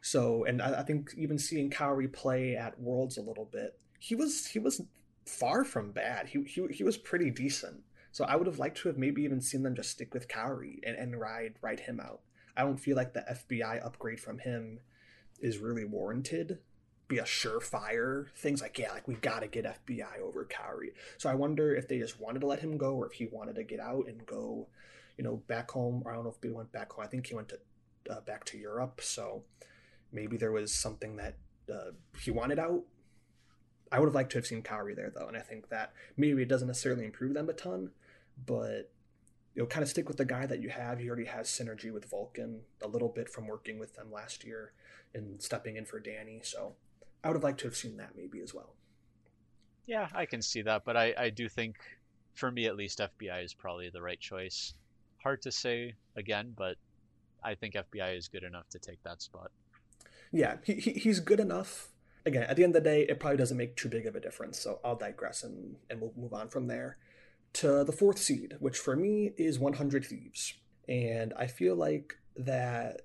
So, and I, I think even seeing Kaori play at Worlds a little bit, he was he was far from bad. He, he, he was pretty decent. So I would have liked to have maybe even seen them just stick with Kaori and, and ride ride him out. I don't feel like the FBI upgrade from him is really warranted. Be a surefire things like yeah, like we got to get FBI over Kaori. So I wonder if they just wanted to let him go, or if he wanted to get out and go, you know, back home. Or I don't know if he went back home. I think he went to uh, back to Europe. So maybe there was something that uh, he wanted out. I would have liked to have seen Kaori there though, and I think that maybe it doesn't necessarily improve them a ton, but you know, kind of stick with the guy that you have. He already has synergy with Vulcan a little bit from working with them last year and stepping in for Danny. So I would have liked to have seen that maybe as well. Yeah, I can see that, but I, I do think, for me at least, FBI is probably the right choice. Hard to say again, but I think FBI is good enough to take that spot. Yeah, he, he he's good enough. Again, at the end of the day, it probably doesn't make too big of a difference. So I'll digress and, and we'll move on from there to the fourth seed, which for me is 100 Thieves. And I feel like that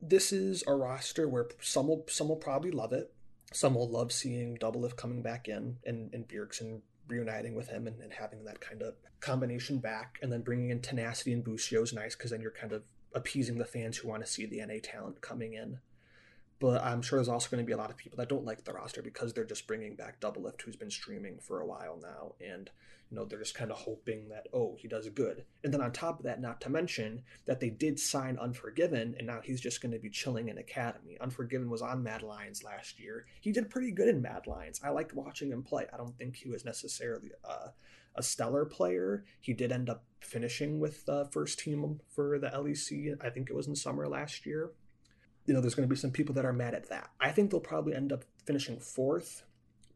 this is a roster where some will some will probably love it. Some will love seeing Doublelift coming back in and, and Bjergsen reuniting with him and, and having that kind of combination back. And then bringing in Tenacity and Busio is nice because then you're kind of appeasing the fans who want to see the NA talent coming in. But I'm sure there's also going to be a lot of people that don't like the roster because they're just bringing back Doublelift, who's been streaming for a while now, and you know they're just kind of hoping that oh he does good. And then on top of that, not to mention that they did sign Unforgiven, and now he's just going to be chilling in Academy. Unforgiven was on Mad Lions last year. He did pretty good in Mad Lions. I liked watching him play. I don't think he was necessarily a, a stellar player. He did end up finishing with the first team for the LEC. I think it was in summer last year you know, there's going to be some people that are mad at that. I think they'll probably end up finishing fourth,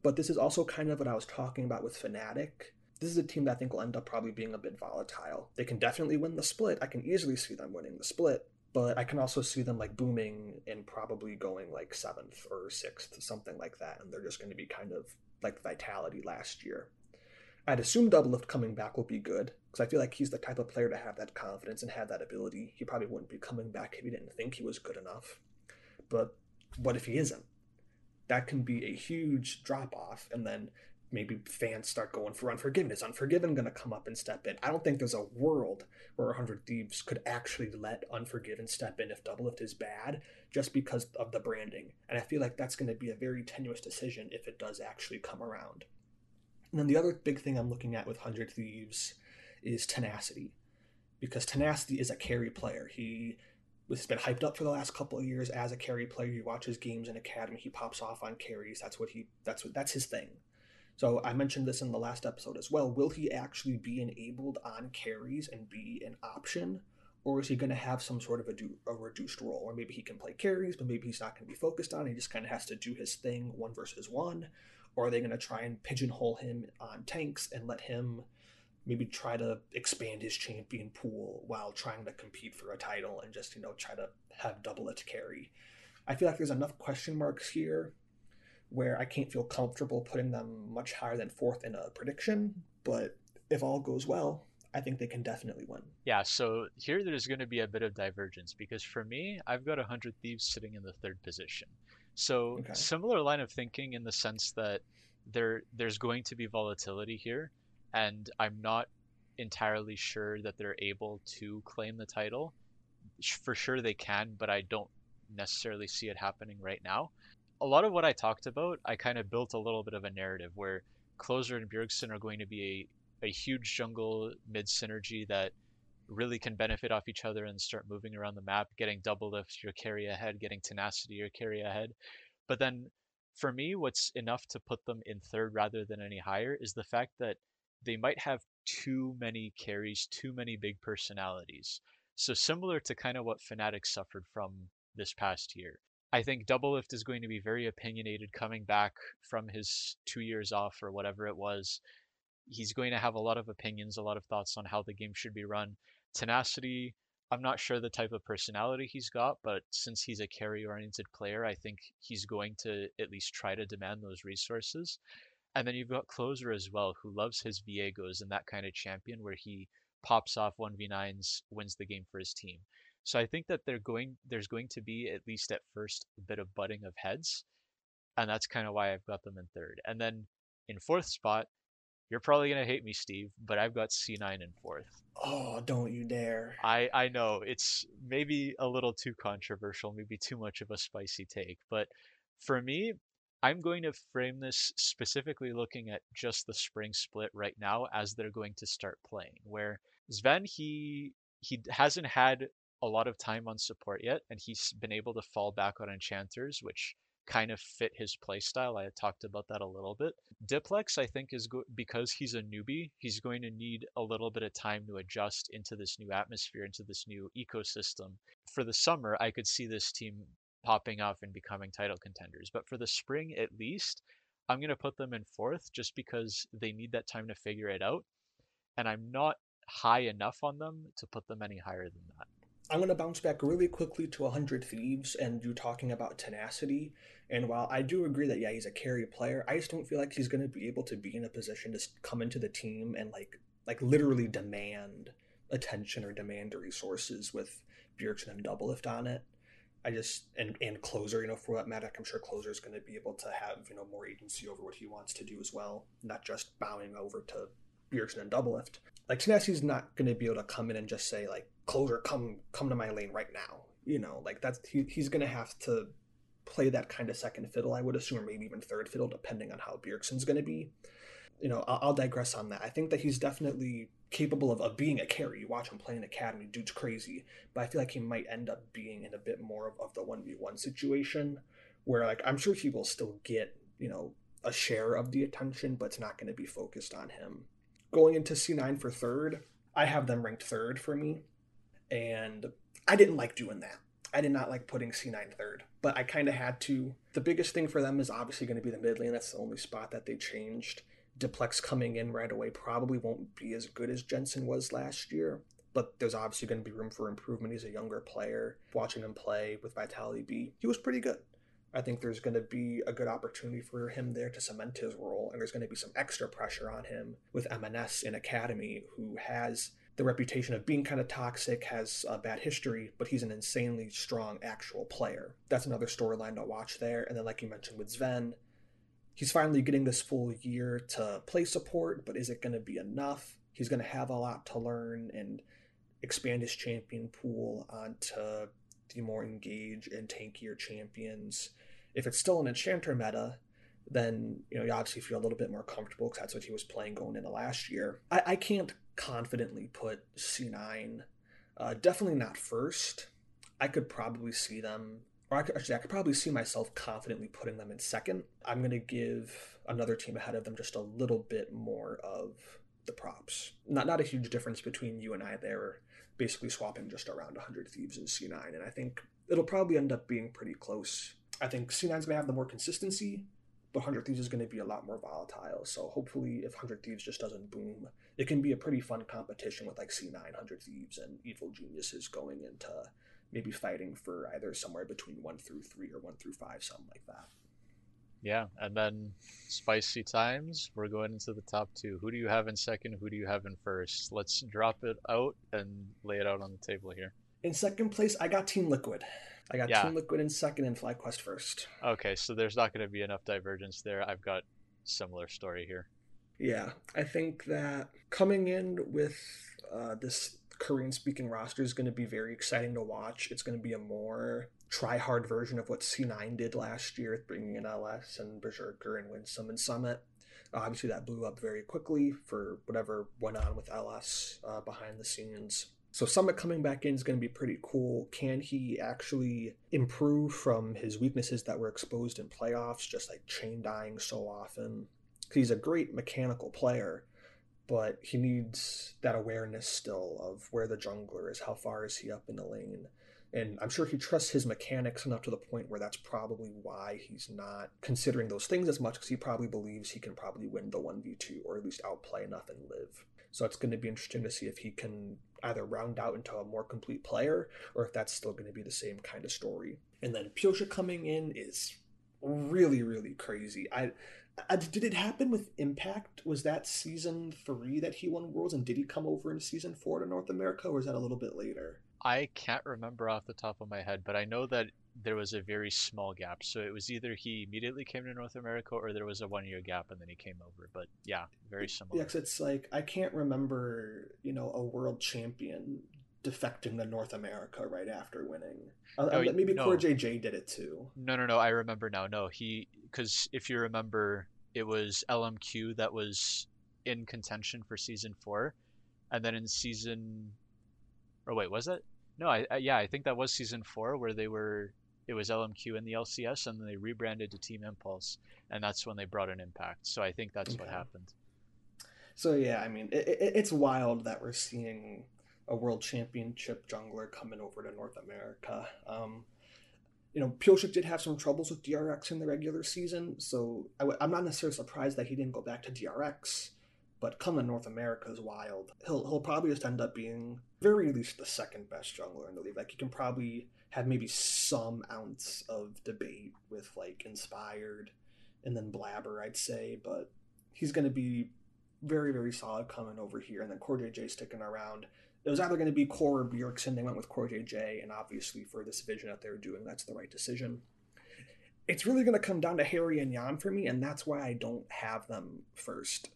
but this is also kind of what I was talking about with Fnatic. This is a team that I think will end up probably being a bit volatile. They can definitely win the split. I can easily see them winning the split, but I can also see them like booming and probably going like seventh or sixth, something like that. And they're just going to be kind of like Vitality last year. I'd assume Doublelift coming back will be good because I feel like he's the type of player to have that confidence and have that ability. He probably wouldn't be coming back if he didn't think he was good enough. But what if he isn't? That can be a huge drop off, and then maybe fans start going for Unforgiven. Is Unforgiven going to come up and step in? I don't think there's a world where 100 Thieves could actually let Unforgiven step in if Doublelift is bad just because of the branding. And I feel like that's going to be a very tenuous decision if it does actually come around. And then the other big thing I'm looking at with 100 Thieves is tenacity. Because tenacity is a carry player. He has been hyped up for the last couple of years as a carry player. You watch his games in academy, he pops off on carries. That's what he that's what that's his thing. So I mentioned this in the last episode as well. Will he actually be enabled on carries and be an option? Or is he going to have some sort of a, do, a reduced role? Or maybe he can play carries, but maybe he's not going to be focused on. He just kind of has to do his thing one versus one or are they going to try and pigeonhole him on tanks and let him maybe try to expand his champion pool while trying to compete for a title and just you know try to have double it carry i feel like there's enough question marks here where i can't feel comfortable putting them much higher than fourth in a prediction but if all goes well I think they can definitely win. Yeah, so here there's going to be a bit of divergence because for me, I've got 100 Thieves sitting in the third position. So okay. similar line of thinking in the sense that there there's going to be volatility here, and I'm not entirely sure that they're able to claim the title. For sure they can, but I don't necessarily see it happening right now. A lot of what I talked about, I kind of built a little bit of a narrative where Closer and Bjergsen are going to be a, a huge jungle mid synergy that really can benefit off each other and start moving around the map, getting double Doublelift your carry ahead, getting tenacity your carry ahead. But then for me, what's enough to put them in third rather than any higher is the fact that they might have too many carries, too many big personalities. So similar to kind of what Fnatic suffered from this past year. I think Doublelift is going to be very opinionated coming back from his two years off or whatever it was. He's going to have a lot of opinions, a lot of thoughts on how the game should be run. Tenacity, I'm not sure the type of personality he's got, but since he's a carry oriented player, I think he's going to at least try to demand those resources. And then you've got Closer as well, who loves his Viegos and that kind of champion where he pops off 1v9s, wins the game for his team. So I think that they're going there's going to be at least at first a bit of butting of heads. And that's kind of why I've got them in third. And then in fourth spot, you're probably gonna hate me, Steve, but I've got C9 in fourth. Oh, don't you dare. I, I know it's maybe a little too controversial, maybe too much of a spicy take, but for me, I'm going to frame this specifically looking at just the spring split right now as they're going to start playing. Where Zven he he hasn't had a lot of time on support yet, and he's been able to fall back on enchanters, which kind of fit his playstyle. I had talked about that a little bit. Diplex, I think, is go- because he's a newbie, he's going to need a little bit of time to adjust into this new atmosphere, into this new ecosystem. For the summer, I could see this team popping off and becoming title contenders. But for the spring, at least, I'm going to put them in fourth just because they need that time to figure it out. And I'm not high enough on them to put them any higher than that. I'm going to bounce back really quickly to 100 Thieves and you talking about tenacity. And while I do agree that, yeah, he's a carry player, I just don't feel like he's going to be able to be in a position to come into the team and, like, like literally demand attention or demand resources with Bjergsen and Doublelift on it. I just and and closer, you know, for that matter, I'm sure closer is going to be able to have you know more agency over what he wants to do as well, not just bowing over to Bjergsen and Doublelift. Like Tenacity's not going to be able to come in and just say like closer, come come to my lane right now. You know, like that's he, he's to have to play that kind of second fiddle, I would assume, or maybe even third fiddle, depending on how Bjergsen's to be. You know, I'll, I'll, digress on that. I think that he's definitely capable of, of being a carry. You watch him play in Academy, dude's crazy. But I feel like he might end up being in a bit more of, of the 1v1 situation where, like, I'm sure he will still get, you know, a share of the attention, but it's not going to be focused on him going into C9 for third, I have them ranked third for me. And I didn't like doing that. I did not like putting C9 third, but I kind of had to. The biggest thing for them is obviously going to be the mid lane. That's the only spot that they changed. Diplex coming in right away probably won't be as good as Jensen was last year, but there's obviously going to be room for improvement. He's a younger player. Watching him play with Vitality B, he was pretty good. I think there's going to be a good opportunity for him there to cement his role, and there's going to be some extra pressure on him with EMENES in Academy, who has the reputation of being kind of toxic, has a bad history, but he's an insanely strong actual player. That's another storyline to watch there. And then, like you mentioned with Zven, he's finally getting this full year to play support, but is it going to be enough? He's going to have a lot to learn and expand his champion pool onto the more engaged and tankier champions. If it's still an enchanter meta, then you know you obviously feel a little bit more comfortable because that's what he was playing going into last year. I, I can't confidently put C9, uh, definitely not first. I could probably see them, or I could, actually I could probably see myself confidently putting them in second. I'm gonna give another team ahead of them just a little bit more of the props. Not not a huge difference between you and I there basically swapping just around 100 Thieves in C9. And I think it'll probably end up being pretty close. I think C9 is going to have the more consistency, but 100 Thieves is going to be a lot more volatile. So hopefully, if 100 Thieves just doesn't boom, it can be a pretty fun competition with like C9, 100 Thieves, and Evil Geniuses going into maybe fighting for either somewhere between 1 through 3 or 1 through 5, something like that. Yeah, and then spicy times. We're going into the top two. Who do you have in second? Who do you have in first? Let's drop it out and lay it out on the table here. In second place, I got Team Liquid. I got yeah. Team Liquid in second and FlyQuest first. Okay, so there's not going to be enough divergence there. I've got similar story here. Yeah, I think that coming in with uh, this Korean speaking roster is going to be very exciting to watch. It's going to be a more try hard version of what C9 did last year, bringing in LS and Berserker and Winsome and Summit. obviously, that blew up very quickly for whatever went on with LS uh, behind the scenes. So Summit coming back in is going to be pretty cool. Can he actually improve from his weaknesses that were exposed in playoffs, just like chain dying so often? He's a great mechanical player, but he needs that awareness still of where the jungler is, how far is he up in the lane. And I'm sure he trusts his mechanics enough to the point where that's probably why he's not considering those things as much because he probably believes he can probably win the 1v2 or at least outplay enough and live. So it's going to be interesting to see if he can either round out into a more complete player or if that's still going to be the same kind of story. And then Pyosik coming in is really, really crazy. I, I did it happen with Impact? Was that season three that he won Worlds, and did he come over in season four to North America, or was that a little bit later? I can't remember off the top of my head, but I know that there was a very small gap. So it was either he immediately came to North America or there was a one year gap and then he came over. But yeah, very similar. Yeah, cause it's like I can't remember, you know, a world champion defecting to North America right after winning. Uh, no, uh, maybe no. CoreJJ did it too. No, no, no. I remember now. No, he because if you remember, it was LMQ that was in contention for season four, and then in season, or wait, was it? No, I, I, yeah, I think that was season four where they were. It was LMQ in the LCS, and then they rebranded to Team Impulse, and that's when they brought an Impact. So I think that's okay. what happened. So yeah, I mean, it, it, it's wild that we're seeing a world championship jungler coming over to North America. Um, you know, Pyosik did have some troubles with DRX in the regular season, so i w- I'm not necessarily surprised that he didn't go back to DRX. But coming to North America is wild. He'll he'll probably just end up being very least the second best jungler in the league. Like he can probably have maybe some ounce of debate with like Inspired and then Blabber, I'd say, but he's going to be very very solid coming over here, and then CoreJJ sticking around it was either going to be Core or Bjergsen. They went with CoreJJ, and obviously for this vision that they're doing, that's the right decision. It's really going to come down to Haeri and Jan for me, and that's why I don't have them first.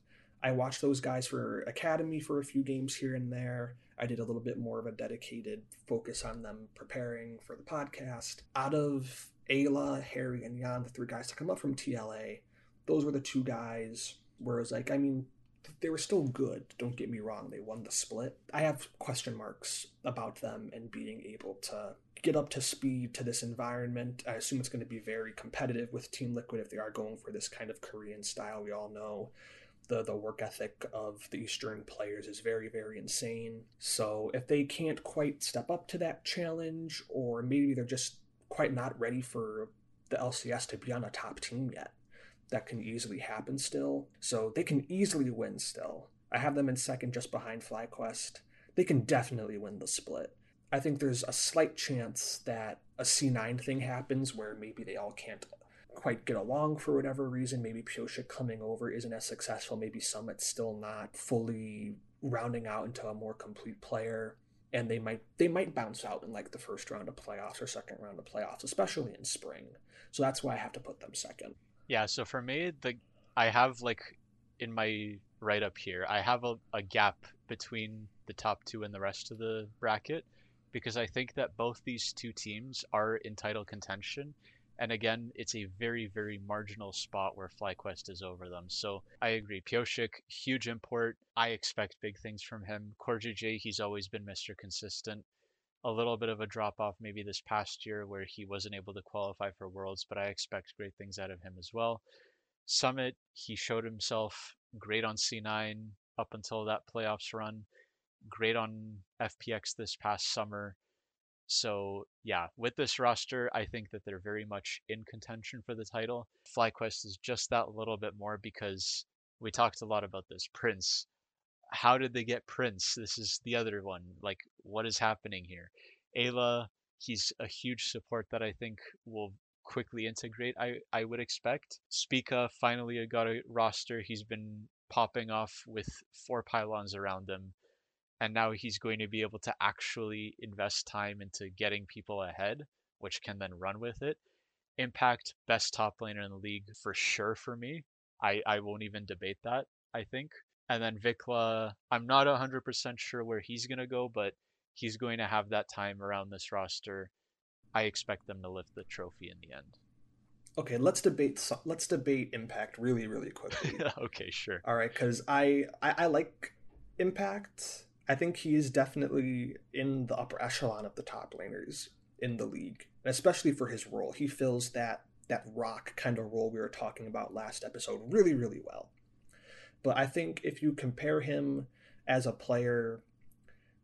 I watched those guys for Academy for a few games here and there. I did a little bit more of a dedicated focus on them preparing for the podcast. Out of Ayla, Haeri, and Jan, the three guys to come up from TLA, those were the two guys where it was like, I mean, they were still good. Don't get me wrong; they won the split. I have question marks about them and being able to get up to speed to this environment. I assume it's going to be very competitive with Team Liquid if they are going for this kind of Korean style. We all know the the work ethic of the Eastern players is very very insane. So if they can't quite step up to that challenge, or maybe they're just quite not ready for the LCS to be on a top team yet, that can easily happen still. So they can easily win still. I have them in second just behind FlyQuest. They can definitely win the split. I think there's a slight chance that a C9 thing happens where maybe they all can't quite get along for whatever reason. Maybe Pyosik coming over isn't as successful. Maybe Summit's still not fully rounding out into a more complete player. And they might they might bounce out in like the first round of playoffs or second round of playoffs, especially in spring. So that's why I have to put them second. Yeah, so for me, the I have like in my write up here, I have a, a gap between the top two and the rest of the bracket because I think that both these two teams are in title contention. And again, it's a very, very marginal spot where FlyQuest is over them. So I agree. Pyosik, huge import. I expect big things from him. CoreJJ, he's always been Mr. Consistent a little bit of a drop off maybe this past year where he wasn't able to qualify for Worlds, but I expect great things out of him as well. Summit, he showed himself great on C9 up until that playoffs run, great on FPX this past summer. So, yeah, with this roster, I think that they're very much in contention for the title. FlyQuest is just that little bit more because we talked a lot about this. Prince, how did they get Prince? This is the other one. Like, what is happening here? Ayla, he's a huge support that I think will quickly integrate. I I would expect. Spica finally got a roster. He's been popping off with four pylons around him, and now he's going to be able to actually invest time into getting people ahead, which can then run with it. Impact best top laner in the league for sure for me. I I won't even debate that. I think and then VicLa, I'm not 100% sure where he's going to go, but he's going to have that time around this roster. I expect them to lift the trophy in the end. Okay, let's debate. Let's debate Impact really, really quickly. okay, sure. All right, because I, I I like Impact. I think he is definitely in the upper echelon of the top laners in the league, and especially for his role. He fills that that rock kind of role we were talking about last episode really, really well. But I think if you compare him as a player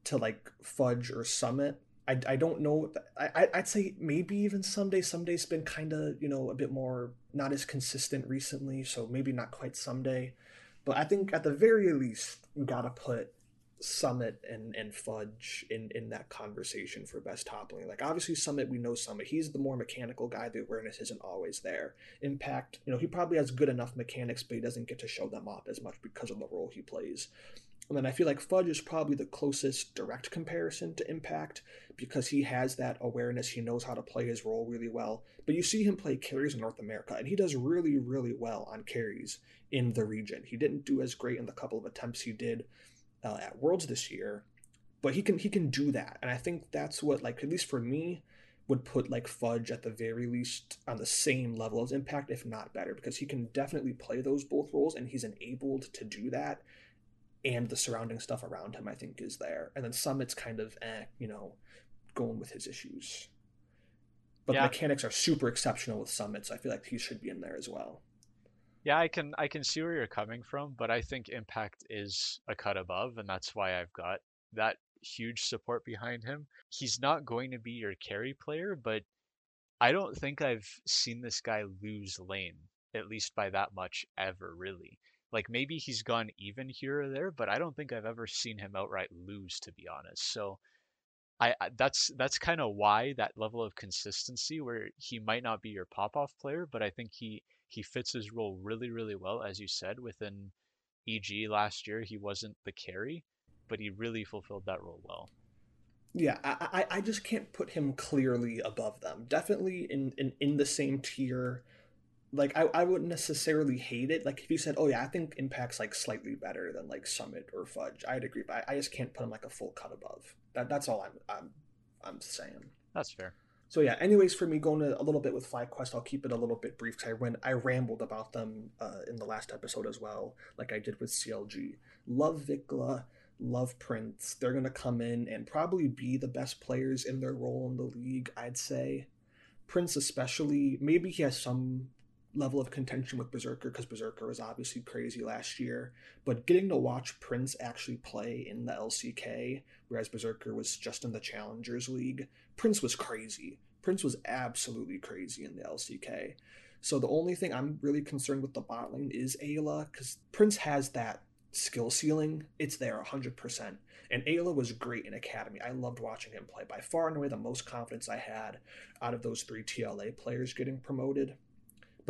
to like Fudge or Summit, I, I don't know. I, I'd say maybe even Ssumday. Ssumday's been kind of, you know, a bit more not as consistent recently. So maybe not quite Ssumday. But I think at the very least, you got to put Summit and, and Fudge in, in that conversation for best top lane. Like obviously Summit, we know Summit. He's the more mechanical guy. The awareness isn't always there. Impact, you know, he probably has good enough mechanics, but he doesn't get to show them off as much because of the role he plays. And then I feel like Fudge is probably the closest direct comparison to Impact because he has that awareness. He knows how to play his role really well. But you see him play carries in North America, and he does really, really well on carries in the region. He didn't do as great in the couple of attempts he did uh, at Worlds this year, but he can he can do that, and I think that's what like at least for me would put like Fudge at the very least on the same level as Impact, if not better, because he can definitely play those both roles, and he's enabled to do that and the surrounding stuff around him, I think, is there. And then Summit's kind of, eh, you know, going with his issues. But yeah. the mechanics are super exceptional with Summit, so I feel like he should be in there as well. Yeah, I can I can see where you're coming from, but I think Impact is a cut above, and that's why I've got that huge support behind him. He's not going to be your carry player, but I don't think I've seen this guy lose lane, at least by that much ever, really. Like maybe he's gone even here or there, but I don't think I've ever seen him outright lose to be honest. So I, that's that's kind of why that level of consistency where he might not be your pop off player, but I think he he fits his role really really well as you said within EG last year he wasn't the carry, but he really fulfilled that role well. Yeah, I, I, I just can't put him clearly above them. Definitely in, in, in the same tier like I, I wouldn't necessarily hate it. Like if you said, "Oh yeah, I think Impact's like slightly better than like Summit or Fudge," I'd agree. But I, I just can't put him like a full cut above. That that's all I'm I'm I'm saying. That's fair. So yeah. Anyways, for me, going a little bit with FlyQuest, I'll keep it a little bit brief because I went I rambled about them uh, in the last episode as well, like I did with CLG. Love VicLa, love Prince. They're gonna come in and probably be the best players in their role in the league. I'd say. Prince especially, maybe he has some level of contention with Berserker because Berserker was obviously crazy last year. But getting to watch Prince actually play in the LCK, whereas Berserker was just in the Challengers League, Prince was crazy. Prince was absolutely crazy in the LCK. So the only thing I'm really concerned with the bot lane is Eyla because Prince has that skill ceiling. It's there 100%. And Eyla was great in Academy. I loved watching him play. By far and away, the most confidence I had out of those three TLA players getting promoted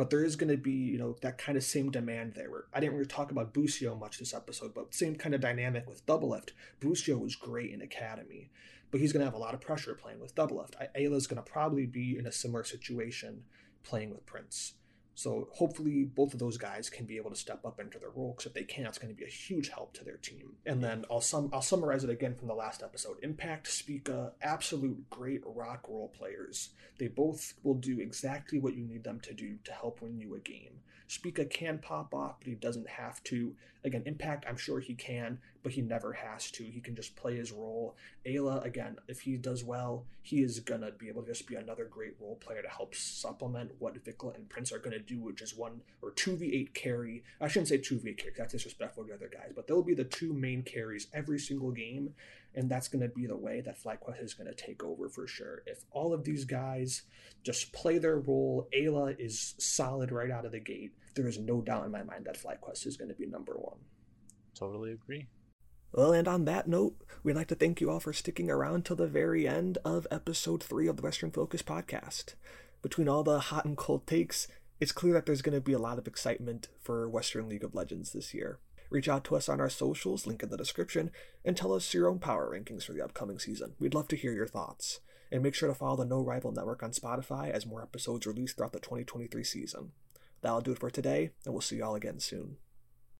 but there is going to be you know that kind of same demand there. I didn't really talk about Busio much this episode, but same kind of dynamic with Doublelift. Busio was great in Academy, but he's going to have a lot of pressure playing with Doublelift. Eyla is going to probably be in a similar situation playing with Prince. So hopefully both of those guys can be able to step up into their role because if they can, it's going to be a huge help to their team. And then I'll sum I'll summarize it again from the last episode. Impact, Spica, absolute great rock role players. They both will do exactly what you need them to do to help win you a game. Spica can pop off, but he doesn't have to. Again, Impact, I'm sure he can, but he never has to. He can just play his role. Eyla, again, if he does well, he is gonna be able to just be another great role player to help supplement what VicLa and Prince are gonna do, which is one or two v8 carry. I shouldn't say two v8 carry, that's disrespectful to the other guys, but they'll be the two main carries every single game, and that's gonna be the way that FlyQuest is gonna take over for sure. If all of these guys just play their role, Eyla is solid right out of the gate. There is no doubt in my mind that FlyQuest is gonna be number one. Totally agree. Well, and on that note, we'd like to thank you all for sticking around till the very end of episode three of the Western Focus podcast. Between all the hot and cold takes, it's clear that there's going to be a lot of excitement for Western League of Legends this year. Reach out to us on our socials, link in the description, and tell us your own power rankings for the upcoming season. We'd love to hear your thoughts. And make sure to follow the No Rival Network on Spotify as more episodes release throughout the 2023 season. That'll do it for today, and we'll see you all again soon.